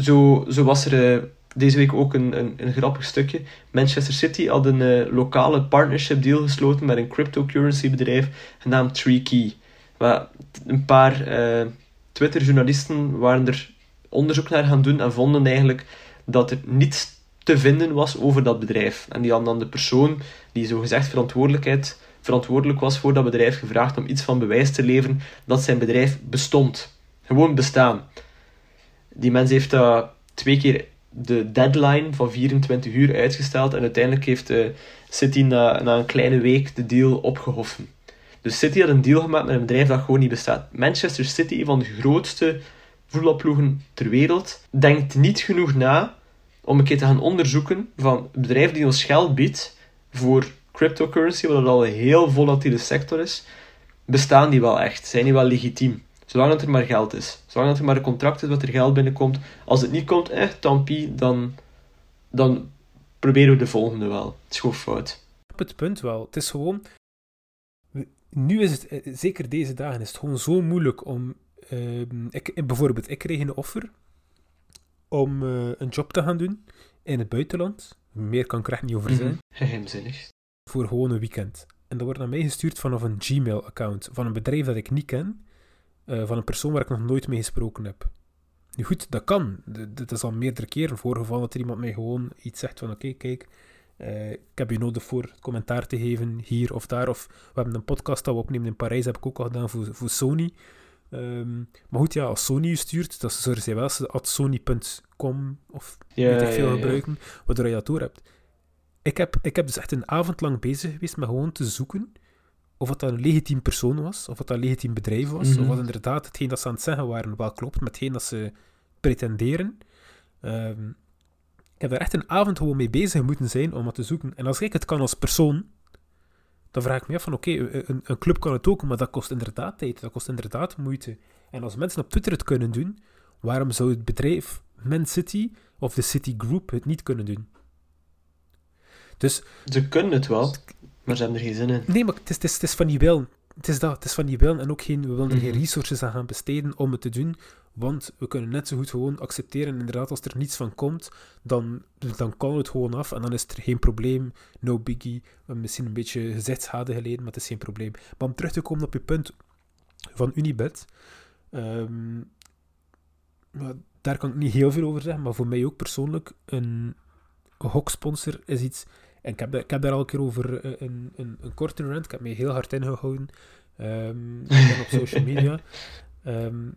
Zo, zo was er uh, deze week ook een, een, een, grappig stukje. Manchester City had een uh, lokale partnership deal gesloten met een cryptocurrency bedrijf genaamd TreeKey. Waar een paar uh, Twitter-journalisten waren er onderzoek naar gaan doen en vonden eigenlijk dat er niets te vinden was over dat bedrijf. En die hadden dan de persoon die zogezegd verantwoordelijkheid, verantwoordelijk was voor dat bedrijf gevraagd om iets van bewijs te leveren dat zijn bedrijf bestond. Gewoon bestaan. Die mens heeft dat twee keer de deadline van 24 uur uitgesteld en uiteindelijk heeft de City na, na een kleine week de deal opgehoffen. Dus City had een deal gemaakt met een bedrijf dat gewoon niet bestaat. Manchester City, een van de grootste voetbalploegen ter wereld, denkt niet genoeg na om een keer te gaan onderzoeken van het bedrijf die ons geld biedt voor cryptocurrency, wat al een heel volatiele sector is, bestaan die wel echt? Zijn die wel legitiem? Zolang dat er maar geld is. Zolang dat er maar een contract is dat er geld binnenkomt. Als het niet komt, eh, tampie, dan, dan proberen we de volgende wel. Het is gewoon fout. Op het punt wel. Het is gewoon... Nu is het, eh, zeker deze dagen, is het gewoon zo moeilijk om... Uh, ik, bijvoorbeeld, ik kreeg een offer om uh, een job te gaan doen in het buitenland. Meer kan ik er echt niet over mhm. zijn. Geheimzinnig. Voor gewoon een weekend. En dat wordt naar mij gestuurd vanaf een Gmail-account van een bedrijf dat ik niet ken, uh, van een persoon waar ik nog nooit mee gesproken heb. Nu goed, dat kan. Dit is al meerdere keren voorgevallen dat er iemand mij gewoon iets zegt van oké, kijk, uh, ik heb je nodig voor commentaar te geven hier of daar. Of we hebben een podcast dat we opnemen in Parijs, heb ik ook al gedaan voor, voor Sony. Um, maar goed, ja, als Sony je stuurt, dat zorgen zij wel at sony.com of ja, weet ik veel ja, gebruiken, waardoor je dat door hebt. Ik heb, ik heb dus echt een avond lang bezig geweest met gewoon te zoeken of dat een legitiem persoon was, of dat een legitiem bedrijf was, of mhm. wat inderdaad hetgeen dat ze aan het zeggen waren wel klopt met hetgeen dat ze pretenderen. Um, ik heb daar echt een avond gewoon mee bezig moeten zijn om dat te zoeken. En als ik het kan als persoon, dan vraag ik me af van oké, een, een, club kan het ook, maar dat kost inderdaad tijd, dat kost inderdaad moeite. En als mensen op Twitter het kunnen doen, waarom zou het bedrijf Man City of de City Group het niet kunnen doen? Dus, ze kunnen het wel, maar ze hebben er geen zin in. Nee, maar het is, het is, het is van die wil. Het is dat, het is van die wil en ook geen, we willen er geen mhm. resources aan gaan besteden om het te doen, want we kunnen net zo goed gewoon accepteren, inderdaad, als er niets van komt, dan, dan kan het gewoon af en dan is er geen probleem, no biggie, misschien een beetje gezichtsschade geleden, maar het is geen probleem. Maar om terug te komen op je punt van Unibet, um, daar kan ik niet heel veel over zeggen, maar voor mij ook persoonlijk, een hoksponsor is iets... En ik heb, ik heb daar al een keer over een, een, een korte rant, ik heb me heel hard ingehouden um, op social media. Um,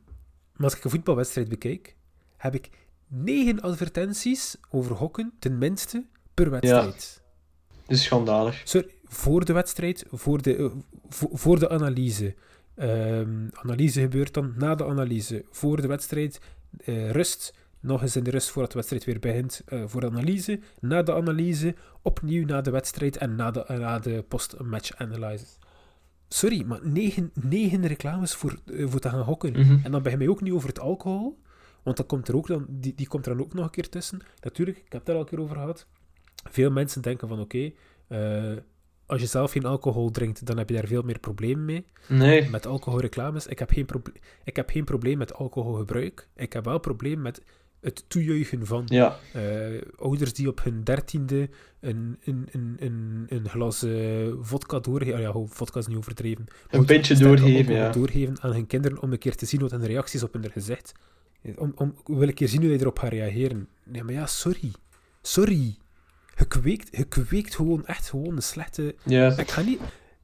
maar als ik een voetbalwedstrijd bekijk, heb ik negen advertenties over hokken, tenminste, per wedstrijd. Ja, dat is schandalig. Sorry, voor de wedstrijd, voor de, uh, voor, de analyse. Um, analyse gebeurt dan na de analyse. Voor de wedstrijd, uh, rust. Nog eens in de rust voordat de wedstrijd weer begint uh, voor analyse. Na de analyse, opnieuw na de wedstrijd en na de, na de post-match analysis. Sorry, maar negen, negen reclames voor, uh, voor te gaan hokken. Mhm. En dan begin je ook niet over het alcohol. Want dat komt er ook dan, die, die komt er dan ook nog een keer tussen. Natuurlijk, ik heb het daar al een keer over gehad. Veel mensen denken van oké, okay, uh, als je zelf geen alcohol drinkt, dan heb je daar veel meer problemen mee. Nee. Met alcoholreclames. Ik heb geen, ik heb geen probleem met alcoholgebruik. Ik heb wel probleem met het toejuichen van ja. uh, ouders die op hun dertiende een, een, een, een, een glas uh, vodka doorgeven. Oh ja, vodka is niet overdreven. Een beetje doorgeven, ja. doorgeven aan hun kinderen om een keer te zien wat hun reacties op hun gezicht. Om, om, wil een keer zien hoe hij erop gaat reageren. Nee, maar ja, sorry. Sorry. Je kweekt, gewoon echt gewoon een slechte... Ja. Ik ga niet...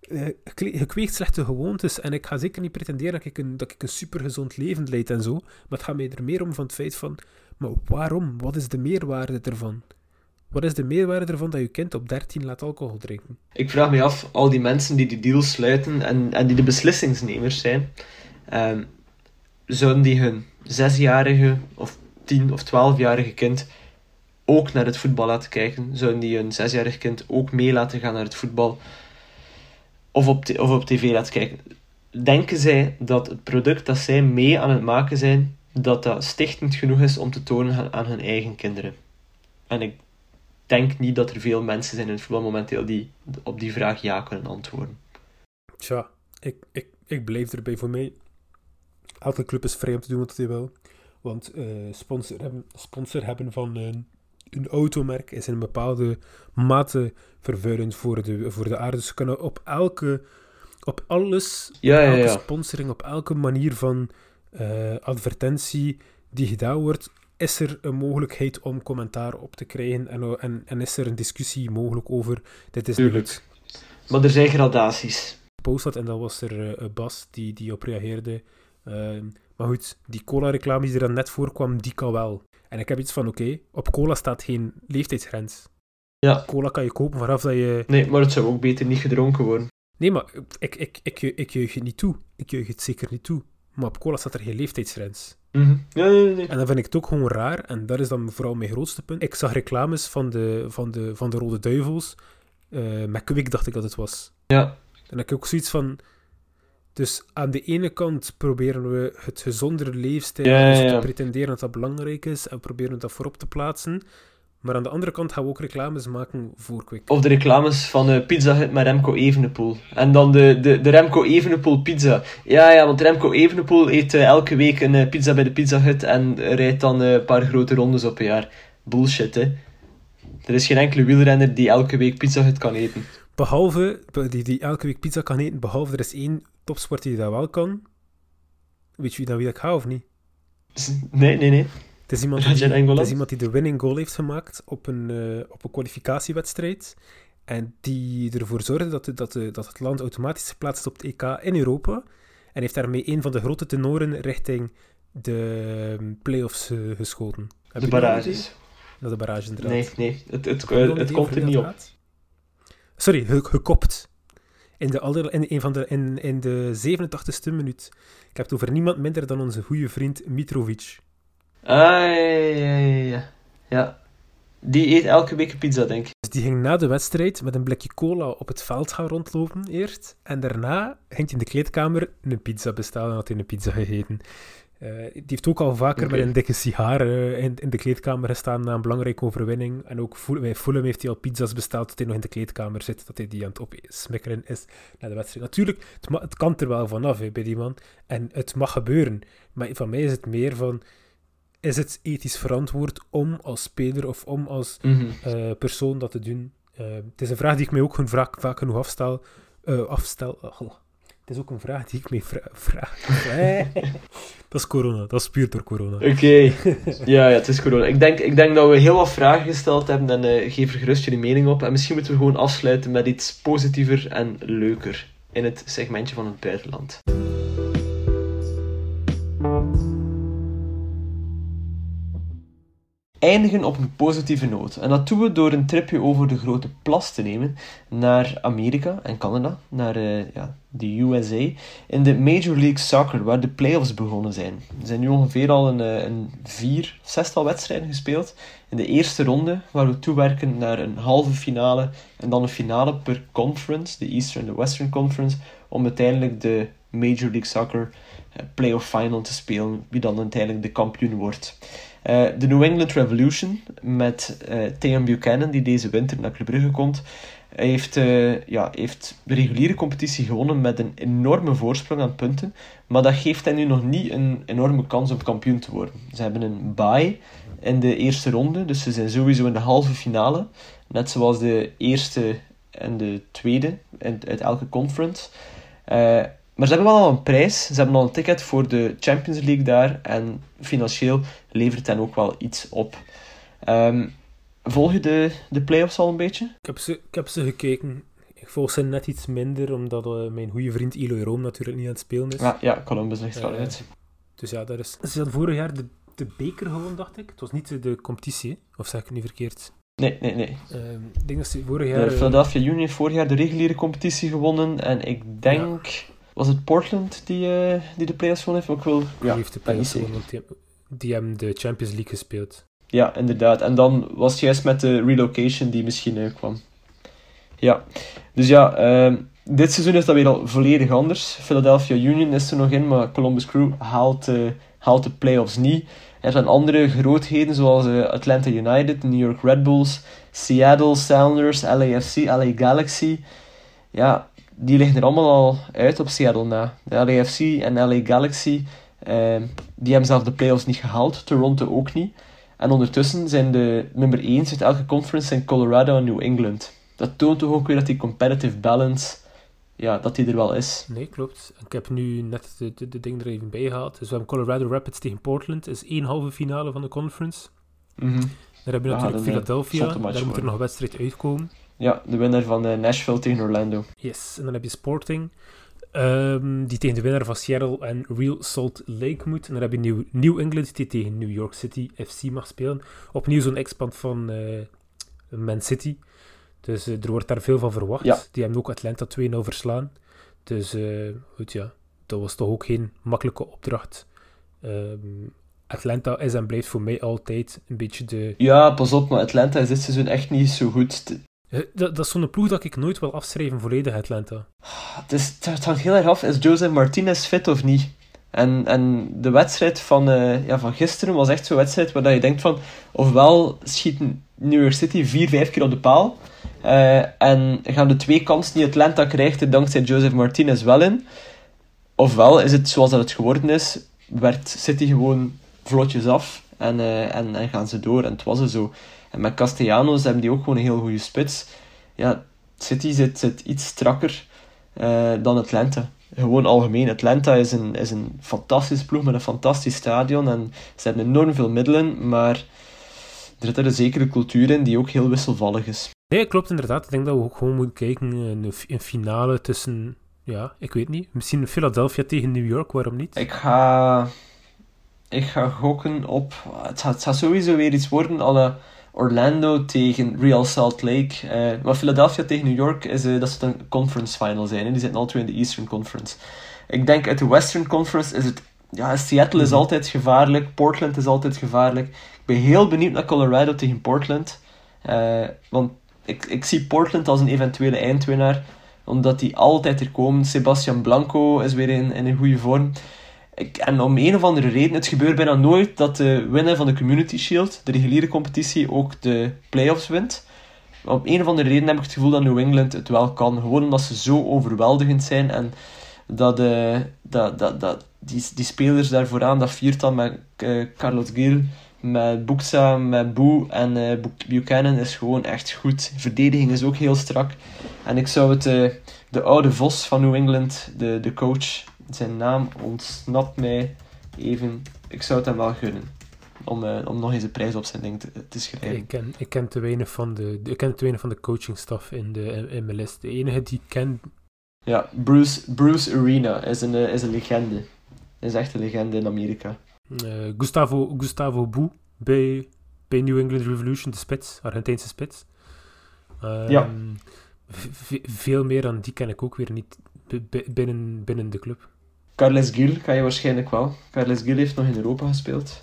Uh, je kweekt slechte gewoontes en ik ga zeker niet pretenderen dat ik een, dat ik een supergezond leven leid en zo, maar het gaat mij er meer om van het feit van maar waarom? Wat is de meerwaarde ervan? Wat is de meerwaarde ervan dat je kind op 13 laat alcohol drinken? Ik vraag me af, al die mensen die die deals sluiten en, en die de beslissingsnemers zijn, um, zouden die hun zesjarige of tien of twaalfjarige kind ook naar het voetbal laten kijken? Zouden die hun zesjarig kind ook mee laten gaan naar het voetbal? Of op, of op tv laten kijken? Denken zij dat het product dat zij mee aan het maken zijn, dat dat stichtend genoeg is om te tonen aan hun eigen kinderen. En ik denk niet dat er veel mensen zijn in het voetbal momenteel die op die vraag ja kunnen antwoorden. Tja, ik, ik, ik blijf erbij voor mij. Elke club is vrij om te doen wat hij wil. Want uh, sponsor, hebben, sponsor hebben van een, een automerk is in een bepaalde mate vervuilend voor de, voor de aarde. Dus ze kunnen op elke, op alles, ja, op elke ja, ja. sponsoring, op elke manier van uh, advertentie die gedaan wordt, is er een mogelijkheid om commentaar op te krijgen en, en, en is er een discussie mogelijk over dit is Tuurlijk. niet Maar er zijn gradaties. post had en dan was er uh, Bas die, die op reageerde. Uh, maar goed, die cola-reclame die er dan net voorkwam, die kan wel. En ik heb iets van, oké, okay, op cola staat geen leeftijdsgrens. Ja. Cola kan je kopen vanaf dat je... Nee, maar het zou ook beter niet gedronken worden. Nee, maar ik, ik, ik, ik, ik juich het niet toe. Ik juich het zeker niet toe. Maar op cola staat er geen leeftijdsgrens. Mm -hmm. ja, nee, nee. En dan vind ik het ook gewoon raar, en dat is dan vooral mijn grootste punt. Ik zag reclames van de, van de, van de Rode Duivels. Uh, met Kwik dacht ik dat het was. Ja. En dan heb ik ook zoiets van... Dus aan de ene kant proberen we het gezondere leefstijl ja, ja, dus ja. te pretenderen dat dat belangrijk is en proberen dat voorop te plaatsen. Maar aan de andere kant gaan we ook reclames maken voor Kwik. Of de reclames van uh, Pizza Hut met Remco Evenepoel. En dan de, de, de Remco Evenepoel pizza. Ja, ja, want Remco Evenepoel eet uh, elke week een uh, pizza bij de Pizza Hut en rijdt dan een paar grote rondes op een jaar. Bullshit, hè. Er is geen enkele wielrenner die elke week Pizza Hut kan eten. Behalve, die, die elke week pizza kan eten, behalve er is één topsport die dat wel kan. Weet je wie dat wie ik ga of niet? Nee, nee, nee. Is iemand die, het is iemand die de winning goal heeft gemaakt op een, uh, op een kwalificatiewedstrijd. En die ervoor zorgde dat, de, dat, de, dat het land automatisch geplaatst is op het EK in Europa. En heeft daarmee een van de grote tenoren richting de play-offs uh, geschoten. Heb de barrages. De barrage inderdaad. Nee, nee. Het, het, het, het komt er niet op. Sorry, ge gekopt. In de, aller, in, een van de, in, in de 87ste minuut. Ik heb het over niemand minder dan onze goede vriend Mitrovic. Ah, ja, ja, ja. ja. Die eet elke week een pizza, denk ik. Dus die ging na de wedstrijd met een blikje cola op het veld gaan rondlopen eerst. En daarna ging hij in de kleedkamer een pizza bestellen en had hij een pizza gegeten. Uh, die heeft ook al vaker okay. met een dikke sigaar uh, in, in, de kleedkamer gestaan na een belangrijke overwinning. En ook bij Fulham heeft hij al pizza's besteld tot hij nog in de kleedkamer zit, dat hij die aan het opsmikkeren is na de wedstrijd. Natuurlijk, het, kan er wel vanaf hè, bij die man. En het mag gebeuren. Maar van mij is het meer van... Is het ethisch verantwoord om als speler of om als mm-hmm. uh, persoon dat te doen? het is een vraag die ik mij ook vaak, vaak genoeg afstel. afstel oh. Het is ook een vraag die ik vra vraag. dat is corona, dat is puur door corona. Oké, okay. ja, ja, het is corona. Ik denk, ik denk dat we heel wat vragen gesteld hebben en geef er gerust jullie mening op. En misschien moeten we gewoon afsluiten met iets positiever en leuker in het segmentje van het buitenland. Eindigen op een positieve noot. En dat doen we door een tripje over de grote plas te nemen naar Amerika en Canada, naar uh, ja, de USA, in de Major League Soccer, waar de playoffs begonnen zijn. Er zijn nu ongeveer al een, een vier, zestal wedstrijden gespeeld. In de eerste ronde, waar we toewerken naar een halve finale en dan een finale per conference, de Eastern en de Western Conference, om uiteindelijk de Major League Soccer playoff final te spelen, wie dan uiteindelijk de kampioen wordt. Uh, de New England Revolution met uh, Theon Buchanan, die deze winter naar Club Brugge komt, heeft, uh, ja, heeft de reguliere competitie gewonnen met een enorme voorsprong aan punten. Maar dat geeft hen nu nog niet een enorme kans om kampioen te worden. Ze hebben een bye in de eerste ronde, dus ze zijn sowieso in de halve finale. Net zoals de eerste en de tweede uit elke conference. Maar ze hebben wel al een prijs. Ze hebben al een ticket voor de Champions League daar. En financieel levert hen ook wel iets op. Um, volg je de, de play-offs al een beetje? Ik heb, ze, ik heb ze gekeken. Ik volg ze net iets minder, omdat uh, mijn goede vriend Eloy Room natuurlijk niet aan het spelen is. Ja, ja Columbus ligt er uh, uit. Dus ja, daar is... Ze hadden vorig jaar de, de beker gewonnen, dacht ik. Het was niet de, de competitie, of zeg ik het niet verkeerd? Nee, nee, nee. Uh, ik denk dat ze vorig jaar... De Philadelphia Union heeft vorig jaar de reguliere competitie gewonnen. En ik denk... Ja. Was het Portland die, uh, die de playoffs won heeft? Ik wil, ja, die heeft de playoffs gewonnen, die, die hebben de Champions League gespeeld. Ja, inderdaad. En dan was het juist met de relocation die misschien uh, kwam. Ja, dus ja, uh, dit seizoen is dat weer al volledig anders. Philadelphia Union is er nog in, maar Columbus Crew haalt, uh, haalt de playoffs niet. Er zijn andere grootheden zoals Atlanta United, New York Red Bulls, Seattle Sounders, LAFC, LA Galaxy. Ja, die liggen er allemaal al uit op Seattle na. De LAFC en LA Galaxy, uh, die hebben zelf de playoffs niet gehaald. Toronto ook niet. En ondertussen zijn de nummer 1 uit elke conference in Colorado en New England. Dat toont toch ook weer dat die competitive balance ja, dat die er wel is. Nee, klopt. Ik heb nu net de, de, de ding er even bij gehad. Dus we hebben Colorado Rapids tegen Portland. is één halve finale van de conference. Mm Dan hebben we natuurlijk Philadelphia. Daar moet er nog een wedstrijd uitkomen. Ja, de winnaar van uh, Nashville tegen Orlando. Yes, en dan heb je Sporting. Um, die tegen de winnaar van Seattle en Real Salt Lake moet. En dan heb je New, New England die tegen New York City FC mag spelen. Opnieuw zo'n expand van uh, Man City. Dus uh, er wordt daar veel van verwacht. Ja. Die hebben ook Atlanta 2-0 verslaan. Dus goed, ja, dat was toch ook geen makkelijke opdracht. Um, Atlanta is en blijft voor mij altijd een beetje de... Ja, pas op, maar Atlanta is dit seizoen echt niet zo goed. Dat, dat is zo'n ploeg dat ik nooit wil afschrijven, volledig Atlanta. Het, is, het hangt heel erg af, is Joseph Martinez fit of niet? En, en de wedstrijd van, uh, ja, van gisteren was echt zo'n wedstrijd waar je denkt van... Ofwel schiet New York City vier, vijf keer op de paal... Uh, en gaan de twee kansen die Atlanta krijgt er dankzij Joseph Martinez wel in. Ofwel is het zoals dat het geworden is, werd City gewoon vlotjes af en, uh, en, en gaan ze door. En het was er zo. En met Castellanos hebben die ook gewoon een heel goede spits. Ja, City zit, zit iets strakker uh, dan Atlanta. Gewoon algemeen. Atlanta is een, is een fantastisch ploeg met een fantastisch stadion. En ze hebben enorm veel middelen, maar er zit er een zekere cultuur in die ook heel wisselvallig is. Nee, klopt inderdaad. Ik denk dat we ook gewoon moeten kijken in een finale tussen, ja, ik weet niet. Misschien Philadelphia tegen New York, waarom niet? Ik ga, ik ga gokken op, het gaat, het gaat sowieso weer iets worden alle Orlando tegen Real Salt Lake. Uh, maar Philadelphia tegen New York, is, uh, dat zou een conference final zijn. Hè? Die zitten al twee in de Eastern Conference. Ik denk uit de Western Conference is het... Ja, Seattle is altijd gevaarlijk. Portland is altijd gevaarlijk. Ik ben heel benieuwd naar Colorado tegen Portland. Uh, want ik, ik zie Portland als een eventuele eindwinnaar. Omdat die altijd er komen. Sebastian Blanco is weer in, in een goede vorm. En om een of andere reden, het gebeurt bijna nooit dat de winnaar van de Community Shield, de reguliere competitie, ook de playoffs wint. Maar op een of andere reden heb ik het gevoel dat New England het wel kan. Gewoon omdat ze zo overweldigend zijn en dat, uh, dat, dat, dat die, die spelers daar vooraan, dat viert dan met uh, Carlos Gil, met Buxa, met Boe en uh, Buchanan is gewoon echt goed. Verdediging is ook heel strak. En ik zou het, de oude Vos van New England, de, de coach, zijn naam ontsnapt mij even. Ik zou het hem wel gunnen. Om, uh, om nog eens een prijs op zijn ding te, te schrijven. Ik ken, ik ken te weinig van de, ik ken te weinig van de coachingstaf in de MLS. De enige die ik ken... Ja, Bruce, Bruce Arena is een, is een legende. Is echt een legende in Amerika. Uh, Gustavo, Gustavo Bou bij, bij New England Revolution, de spits, Argentijnse spits. Um, ja. Veel meer dan die ken ik ook weer niet binnen, binnen de club. Carles Gil kan je waarschijnlijk wel. Carles Gil heeft nog in Europa gespeeld.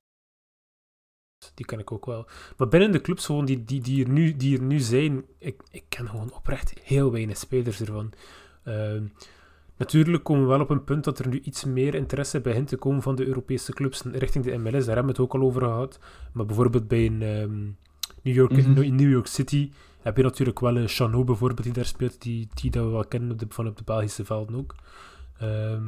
Die ken ik ook wel. Maar binnen de clubs gewoon die, die, die, er, nu, die er nu zijn, ik, ik ken gewoon oprecht heel weinig spelers ervan. Uh, natuurlijk komen we wel op een punt dat er nu iets meer interesse begint te komen van de Europese clubs richting de MLS. Daar hebben we het ook al over gehad. Maar bijvoorbeeld bij een, um, New, York, in New York City heb je natuurlijk wel een Chanot bijvoorbeeld die daar speelt, die, die dat we wel kennen op de, van op de Belgische velden ook. Ehm,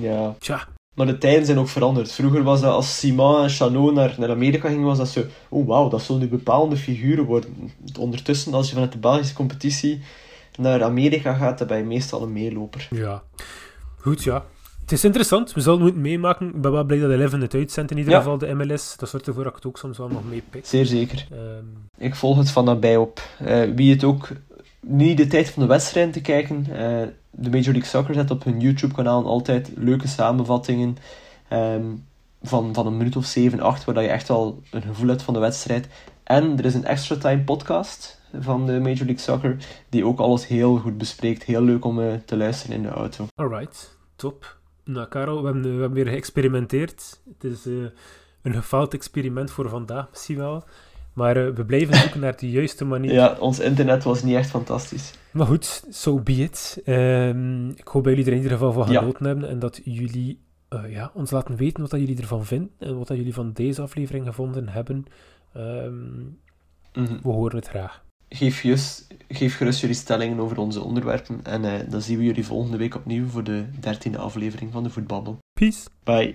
Ja. tja, Maar de tijden zijn ook veranderd. Vroeger was dat als Simon en Chanot naar, naar Amerika gingen, was dat zo... Oh wauw, dat zullen nu bepaalde figuren worden. Ondertussen, als je vanuit de Belgische competitie naar Amerika gaat, dan ben je meestal een meeloper. ja. Goed, ja. Het is interessant, we zullen het moeten meemaken. Ik ben wel blij dat Eleven het uitzendt in ieder Ja. geval, de MLS. Dat zorgt ervoor dat ik het ook soms wel nog meepik. Zeer zeker. Ehm, Ik volg het van nabij op. Eh, wie het ook niet de tijd van de wedstrijd te kijken, eh, de Major League Soccer zet op hun YouTube-kanaal altijd leuke samenvattingen ehm, van, van een minuut of 7, 8, waar je echt wel een gevoel hebt van de wedstrijd. En er is een extra time podcast van de Major League Soccer, die ook alles heel goed bespreekt. Heel leuk om eh, te luisteren in de auto. Alright, top. Nou, Karel, we hebben, we hebben weer geëxperimenteerd. Het is eh, een gefaald experiment voor vandaag, misschien wel. Maar eh, we blijven zoeken naar de juiste manier. Ja, ons internet was niet echt fantastisch. Maar goed, so be it. Ehm, ik hoop dat jullie er in ieder geval van Ja. genoten hebben en dat jullie eh, ja, ons laten weten wat dat jullie ervan vinden en wat dat jullie van deze aflevering gevonden hebben. Ehm, Mhm. we horen het graag. Geef, just, geef gerust jullie stellingen over onze onderwerpen. En eh, dan zien we jullie volgende week opnieuw voor de dertiende aflevering van de Voetbabbel. Peace! Bye.